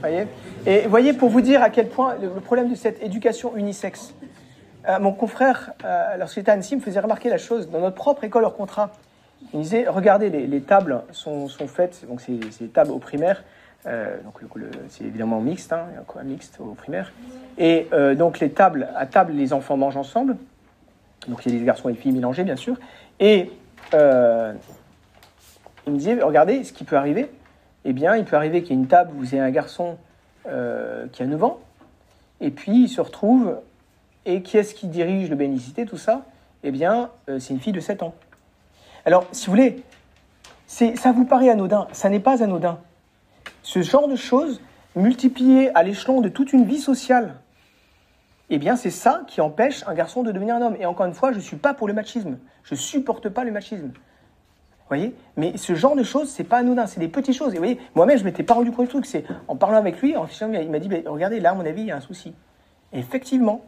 Voyez Et voyez, pour vous dire à quel point le problème de cette éducation unisexe, euh, mon confrère, euh, lorsqu'il était à Annecy, me faisait remarquer la chose. Dans notre propre école hors contrat, il disait, regardez, les, tables sont, faites, donc c'est des tables au primaire, euh, donc c'est évidemment mixte, hein, quoi, mixte au primaire. Et donc les tables, à table, les enfants mangent ensemble. Donc il y a des garçons et des filles mélangés, bien sûr. Et il me disait, regardez, ce qui peut arriver, eh bien, il peut arriver qu'il y ait une table où vous ayez un garçon qui a 9 ans, et puis il se retrouve et qui est-ce qui dirige le bénéficité, tout ça? Eh bien, euh, c'est une fille de 7 ans. Alors, si vous voulez, ça vous paraît anodin, ça n'est pas anodin. Ce genre de choses, multipliées à l'échelon de toute une vie sociale, eh bien, c'est ça qui empêche un garçon de devenir un homme. Et encore une fois, je ne suis pas pour le machisme. Je ne supporte pas le machisme. Vous voyez? Mais ce genre de choses, c'est pas anodin, c'est des petites choses. Et vous voyez, moi-même, je m'étais pas rendu compte du truc. C'est en parlant avec lui, en il m'a dit, regardez, là, à mon avis, il y a un souci. Effectivement,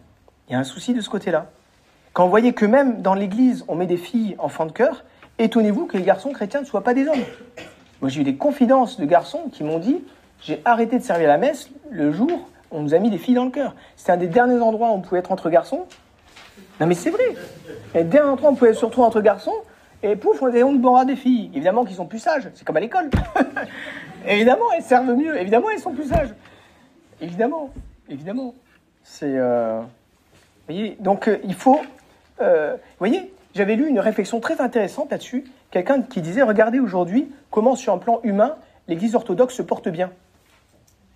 il y a un souci de ce côté-là. Quand vous voyez que même dans l'Église, on met des filles enfants de cœur, étonnez-vous que les garçons chrétiens ne soient pas des hommes. Moi, j'ai eu des confidences de garçons qui m'ont dit j'ai arrêté de servir la messe le jour où on nous a mis des filles dans le cœur. C'était un des derniers endroits où on pouvait être entre garçons. Non, mais c'est vrai. Et dernier endroit où on pouvait se retrouver entre garçons, et pouf, on, on boira des filles. Évidemment qu'ils sont plus sages. C'est comme à l'école. évidemment, elles servent mieux. Évidemment, elles sont plus sages. Évidemment. Évidemment. C'est. Euh, voyez Donc euh, il faut... Euh, vous voyez, j'avais lu une réflexion très intéressante là-dessus. Quelqu'un qui disait, regardez aujourd'hui comment sur un plan humain, l'Église orthodoxe se porte bien.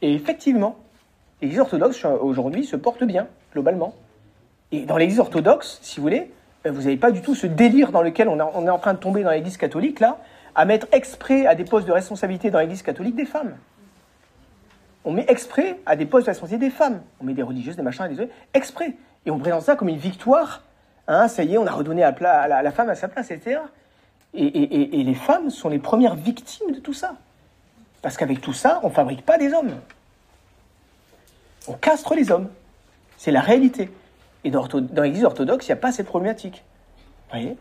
Et effectivement, l'Église orthodoxe aujourd'hui se porte bien, globalement. Et dans l'Église orthodoxe, si vous voulez, euh, vous n'avez pas du tout ce délire dans lequel on, est en train de tomber dans l'Église catholique, là, à mettre exprès à des postes de responsabilité dans l'Église catholique des femmes. On met exprès à des postes de responsabilité des femmes. On met des religieuses, des machins, des exprès. Et on présente ça comme une victoire. Hein, ça y est, on a redonné à, la, femme à sa place, etc. Et, les femmes sont les premières victimes de tout ça. Parce qu'avec tout ça, on ne fabrique pas des hommes. On castre les hommes. C'est la réalité. Et dans, l'Église orthodoxe, il n'y a pas cette problématique. Vous voyez?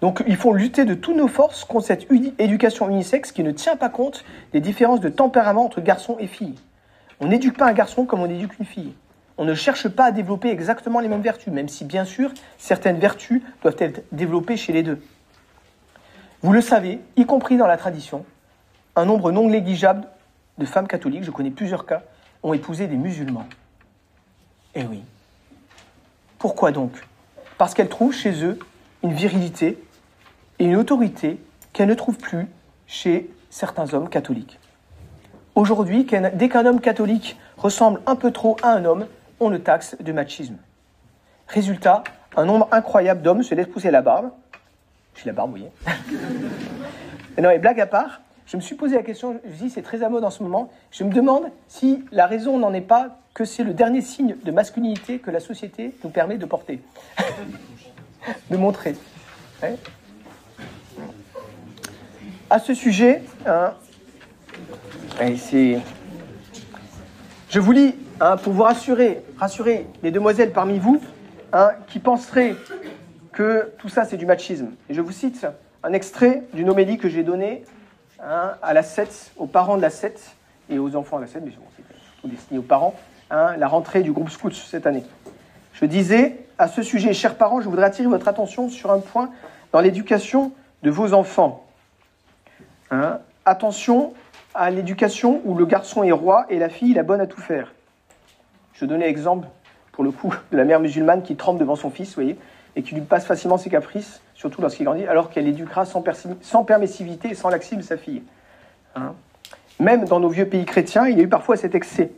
Donc il faut lutter de toutes nos forces contre cette éducation unisexe qui ne tient pas compte des différences de tempérament entre garçons et filles. On n'éduque pas un garçon comme on éduque une fille on ne cherche pas à développer exactement les mêmes vertus, même si bien sûr certaines vertus doivent être développées chez les deux. Vous le savez, y compris dans la tradition, un nombre non négligeable de femmes catholiques, je connais plusieurs cas, ont épousé des musulmans. Eh oui. Pourquoi donc? Parce qu'elles trouvent chez eux une virilité et une autorité qu'elles ne trouvent plus chez certains hommes catholiques. Aujourd'hui, dès qu'un homme catholique ressemble un peu trop à un homme, on le taxe de machisme. Résultat, un nombre incroyable d'hommes se laissent pousser la barbe. J'ai la barbe, vous voyez. non, et blague à part, je me suis posé la question, je me dis c'est très à mode en ce moment, je me demande si la raison n'en est pas que c'est le dernier signe de masculinité que la société nous permet de porter, de montrer. À ce sujet, hein, je vous lis Hein, pour vous rassurer, rassurer les demoiselles parmi vous hein, qui penseraient que tout ça c'est du machisme. Et je vous cite un extrait d'une homélie que j'ai donnée hein, à la 7, aux parents de la 7 et aux enfants de la 7, mais c'est destiné aux parents, la rentrée du groupe Scouts cette année. Je disais, à ce sujet, chers parents, je voudrais attirer votre attention sur un point dans l'éducation de vos enfants. attention à l'éducation où le garçon est roi et la fille la bonne à tout faire. Je donnais l'exemple, pour le coup, de la mère musulmane qui tremble devant son fils, vous voyez, et qui lui passe facilement ses caprices, surtout lorsqu'il grandit, alors qu'elle éduquera sans, sans, permissivité et sans laxisme sa fille. Hein. Même dans nos vieux pays chrétiens, il y a eu parfois cet excès.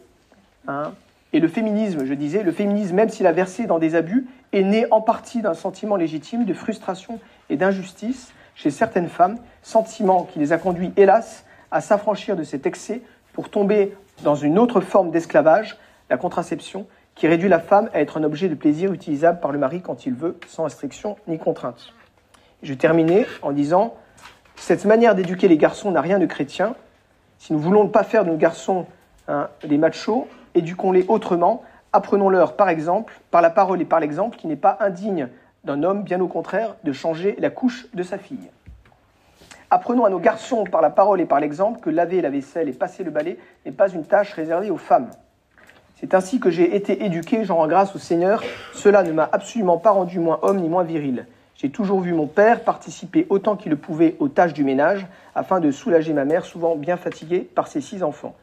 Hein. Et le féminisme, je disais, le féminisme, même s'il a versé dans des abus, est né en partie d'un sentiment légitime de frustration et d'injustice chez certaines femmes, sentiment qui les a conduits, hélas, à s'affranchir de cet excès pour tomber dans une autre forme d'esclavage, la contraception, qui réduit la femme à être un objet de plaisir utilisable par le mari quand il veut, sans restriction ni contrainte. Je terminais en disant, cette manière d'éduquer les garçons n'a rien de chrétien. Si nous voulons ne pas faire de nos garçons hein, des machos, éduquons-les autrement, apprenons-leur par exemple, par la parole et par l'exemple, qui n'est pas indigne d'un homme, bien au contraire, de changer la couche de sa fille. Apprenons à nos garçons par la parole et par l'exemple que laver la vaisselle et passer le balai n'est pas une tâche réservée aux femmes. C'est ainsi que j'ai été éduqué, j'en rends grâce au Seigneur. Cela ne m'a absolument pas rendu moins homme ni moins viril. J'ai toujours vu mon père participer autant qu'il le pouvait aux tâches du ménage, afin de soulager ma mère, souvent bien fatiguée par ses six enfants.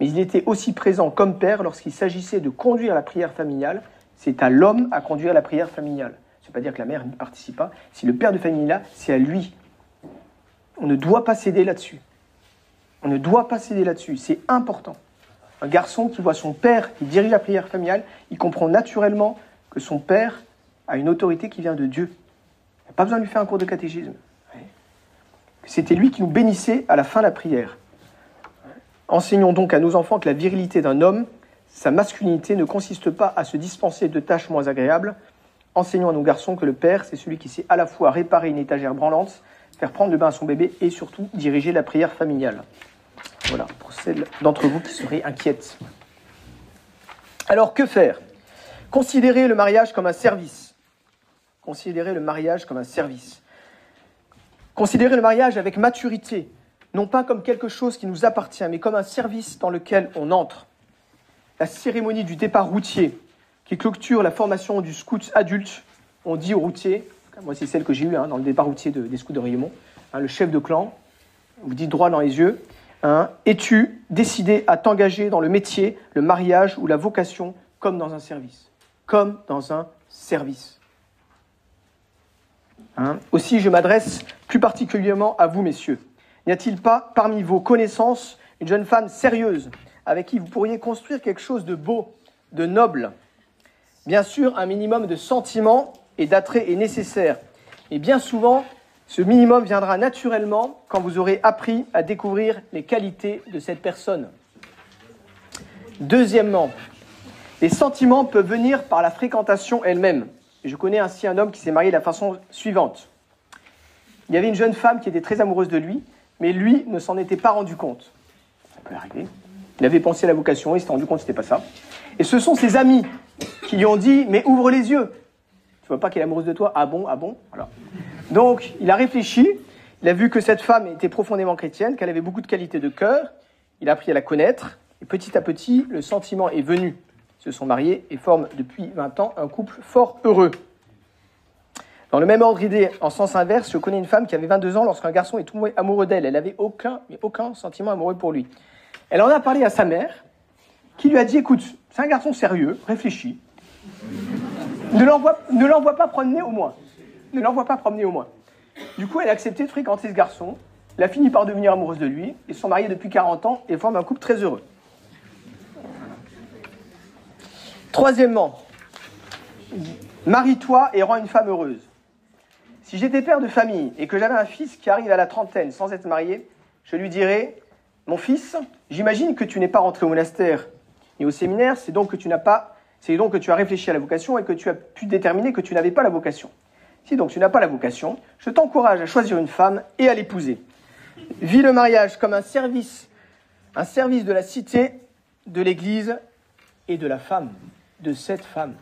Mais il était aussi présent comme père lorsqu'il s'agissait de conduire la prière familiale. C'est à l'homme à conduire la prière familiale. Ce n'est pas dire que la mère ne participe pas. Si le père de famille là, c'est à lui. On ne doit pas céder là-dessus. On ne doit pas céder là-dessus. C'est important. Un garçon qui voit son père qui dirige la prière familiale, il comprend naturellement que son père a une autorité qui vient de Dieu. Il n'y a pas besoin de lui faire un cours de catéchisme. C'était lui qui nous bénissait à la fin de la prière. Enseignons donc à nos enfants que la virilité d'un homme, sa masculinité, ne consiste pas à se dispenser de tâches moins agréables. Enseignons à nos garçons que le père, c'est celui qui sait à la fois réparer une étagère branlante, faire prendre le bain à son bébé et surtout diriger la prière familiale. Voilà, pour celles d'entre vous qui seraient inquiètes. Alors, que faire? Considérer le mariage comme un service. Considérer le mariage comme un service. Considérer le mariage avec maturité, non pas comme quelque chose qui nous appartient, mais comme un service dans lequel on entre. La cérémonie du départ routier, qui clôture la formation du scout adulte, on dit au routier, moi c'est celle que j'ai eue hein, dans le départ routier des scouts de Riemont, hein, le chef de clan, vous dit droit dans les yeux, Hein, es-tu décidé à t'engager dans le métier, le mariage ou la vocation comme dans un service? Comme dans un service. Hein, aussi, je m'adresse plus particulièrement à vous, messieurs. N'y a-t-il pas parmi vos connaissances une jeune femme sérieuse avec qui vous pourriez construire quelque chose de beau, de noble? Bien sûr, un minimum de sentiments et d'attrait est nécessaire. Et bien souvent, ce minimum viendra naturellement quand vous aurez appris à découvrir les qualités de cette personne. Deuxièmement, les sentiments peuvent venir par la fréquentation elle-même. Je connais ainsi un homme qui s'est marié de la façon suivante. Il y avait une jeune femme qui était très amoureuse de lui, mais lui ne s'en était pas rendu compte. Ça peut arriver. Il avait pensé à la vocation, il s'est rendu compte que ce n'était pas ça. Et ce sont ses amis qui lui ont dit Mais ouvre les yeux. Tu vois pas qu'elle est amoureuse de toi? Ah bon, ah bon? Donc, il a réfléchi, il a vu que cette femme était profondément chrétienne, qu'elle avait beaucoup de qualités de cœur, il a appris à la connaître, et petit à petit, le sentiment est venu. Ils se sont mariés et forment depuis 20 ans un couple fort heureux. Dans le même ordre d'idée, en sens inverse, je connais une femme qui avait 22 ans lorsqu'un garçon est tombé amoureux d'elle. Elle n'avait aucun, mais aucun sentiment amoureux pour lui. Elle en a parlé à sa mère, qui lui a dit, écoute, c'est un garçon sérieux, réfléchi. Ne l'envoie pas promener au moins ne l'envoie pas promener au moins. Du coup, elle a accepté de fréquenter ce garçon, elle a fini par devenir amoureuse de lui, ils sont mariés depuis 40 ans et forment un couple très heureux. Troisièmement, marie-toi et rends une femme heureuse. Si j'étais père de famille et que j'avais un fils qui arrive à la trentaine sans être marié, je lui dirais Mon fils, j'imagine que tu n'es pas rentré au monastère ni au séminaire, c'est donc que tu n'as pas, c'est donc que tu as réfléchi à la vocation et que tu as pu déterminer que tu n'avais pas la vocation. Si donc tu n'as pas la vocation, je t'encourage à choisir une femme et à l'épouser. Vis le mariage comme un service, un service de la cité, de l'Église et de la femme, de cette femme.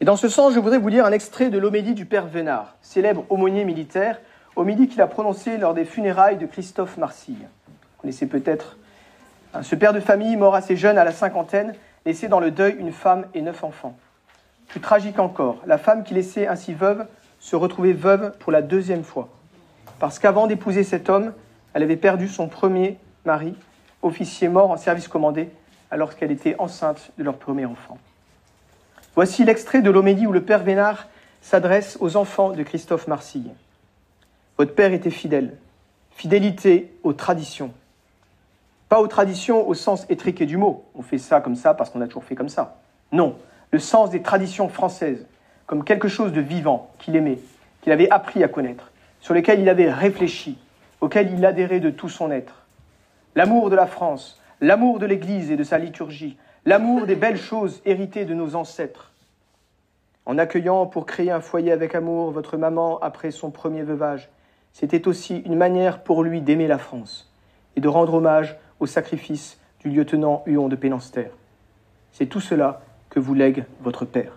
Et dans ce sens, je voudrais vous lire un extrait de l'homélie du père Vénard, célèbre aumônier militaire, homélie qu'il a prononcé lors des funérailles de Christophe Marsille. Vous connaissez peut-être hein, ce père de famille, mort assez jeune à la cinquantaine, laissé dans le deuil une femme et neuf enfants. Plus tragique encore, la femme qui laissait ainsi veuve se retrouvait veuve pour la deuxième fois. Parce qu'avant d'épouser cet homme, elle avait perdu son premier mari, officier mort en service commandé, alors qu'elle était enceinte de leur premier enfant. Voici l'extrait de l'homélie où le père Vénard s'adresse aux enfants de Christophe Marsille. Votre père était fidèle. Fidélité aux traditions. Pas aux traditions au sens étriqué du mot. On fait ça comme ça parce qu'on a toujours fait comme ça. Non, le sens des traditions françaises comme quelque chose de vivant qu'il aimait, qu'il avait appris à connaître, sur lequel il avait réfléchi, auquel il adhérait de tout son être. L'amour de la France, l'amour de l'Église et de sa liturgie, l'amour des belles choses héritées de nos ancêtres. En accueillant pour créer un foyer avec amour votre maman après son premier veuvage, c'était aussi une manière pour lui d'aimer la France et de rendre hommage au sacrifice du lieutenant Huon de Pénanster. C'est tout cela que vous lègue votre Père.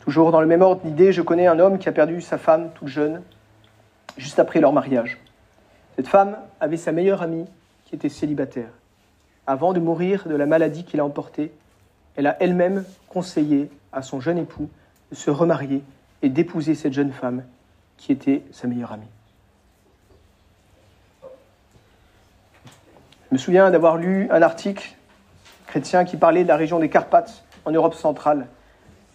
Toujours dans le même ordre d'idée, je connais un homme qui a perdu sa femme toute jeune, juste après leur mariage. Cette femme avait sa meilleure amie qui était célibataire. avant de mourir de la maladie qui l'a emportée, elle a elle-même conseillé à son jeune époux de se remarier et d'épouser cette jeune femme qui était sa meilleure amie. Je me souviens d'avoir lu un article chrétien qui parlait de la région des Carpates en Europe centrale.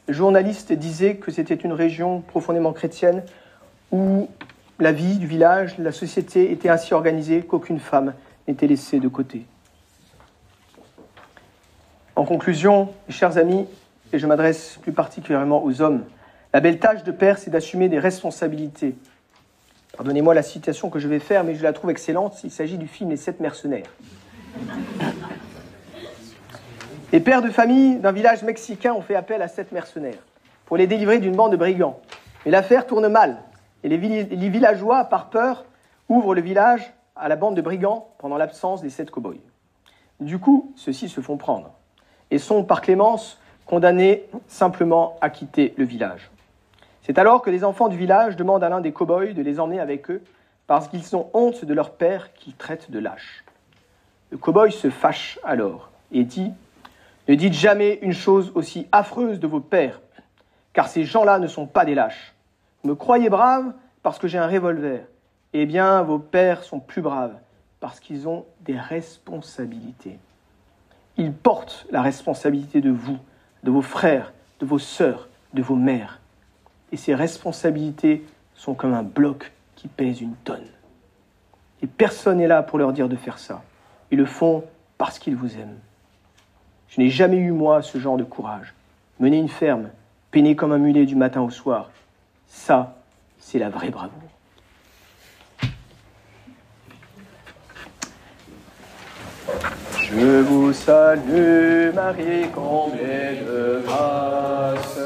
Le journaliste disait que c'était une région profondément chrétienne où la vie du village, la société était ainsi organisée qu'aucune femme n'était laissée de côté. En conclusion, mes chers amis, et je m'adresse plus particulièrement aux hommes, la belle tâche de père, c'est d'assumer des responsabilités. Pardonnez-moi la citation que je vais faire, mais je la trouve excellente. Il s'agit du film Les Sept Mercenaires. Les pères de famille d'un village mexicain ont fait appel à sept mercenaires pour les délivrer d'une bande de brigands. Mais l'affaire tourne mal, et les villageois, par peur, ouvrent le village à la bande de brigands pendant l'absence des sept cow-boys. Du coup, ceux-ci se font prendre et sont, par clémence, condamnés simplement à quitter le village. C'est alors que les enfants du village demandent à l'un des cow-boys de les emmener avec eux parce qu'ils ont honte de leur père qu'ils traitent de lâche. Le cow-boy se fâche alors et dit Ne dites jamais une chose aussi affreuse de vos pères, car ces gens-là ne sont pas des lâches. Vous me croyez brave parce que j'ai un revolver. Eh bien, vos pères sont plus braves parce qu'ils ont des responsabilités. Ils portent la responsabilité de vous, de vos frères, de vos sœurs, de vos mères. Et ces responsabilités sont comme un bloc qui pèse une tonne. Et personne n'est là pour leur dire de faire ça. Ils le font parce qu'ils vous aiment. Je n'ai jamais eu, moi, ce genre de courage. Mener une ferme, peiner comme un mulet du matin au soir, ça, c'est la vraie bravoure. Je vous salue, Marie, comblée de grâce,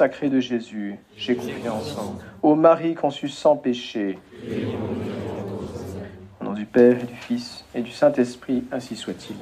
sacré de Jésus, j'ai confiance Ô Marie conçue sans péché. Au nom du Père du Fils et du Saint-Esprit, ainsi soit-il.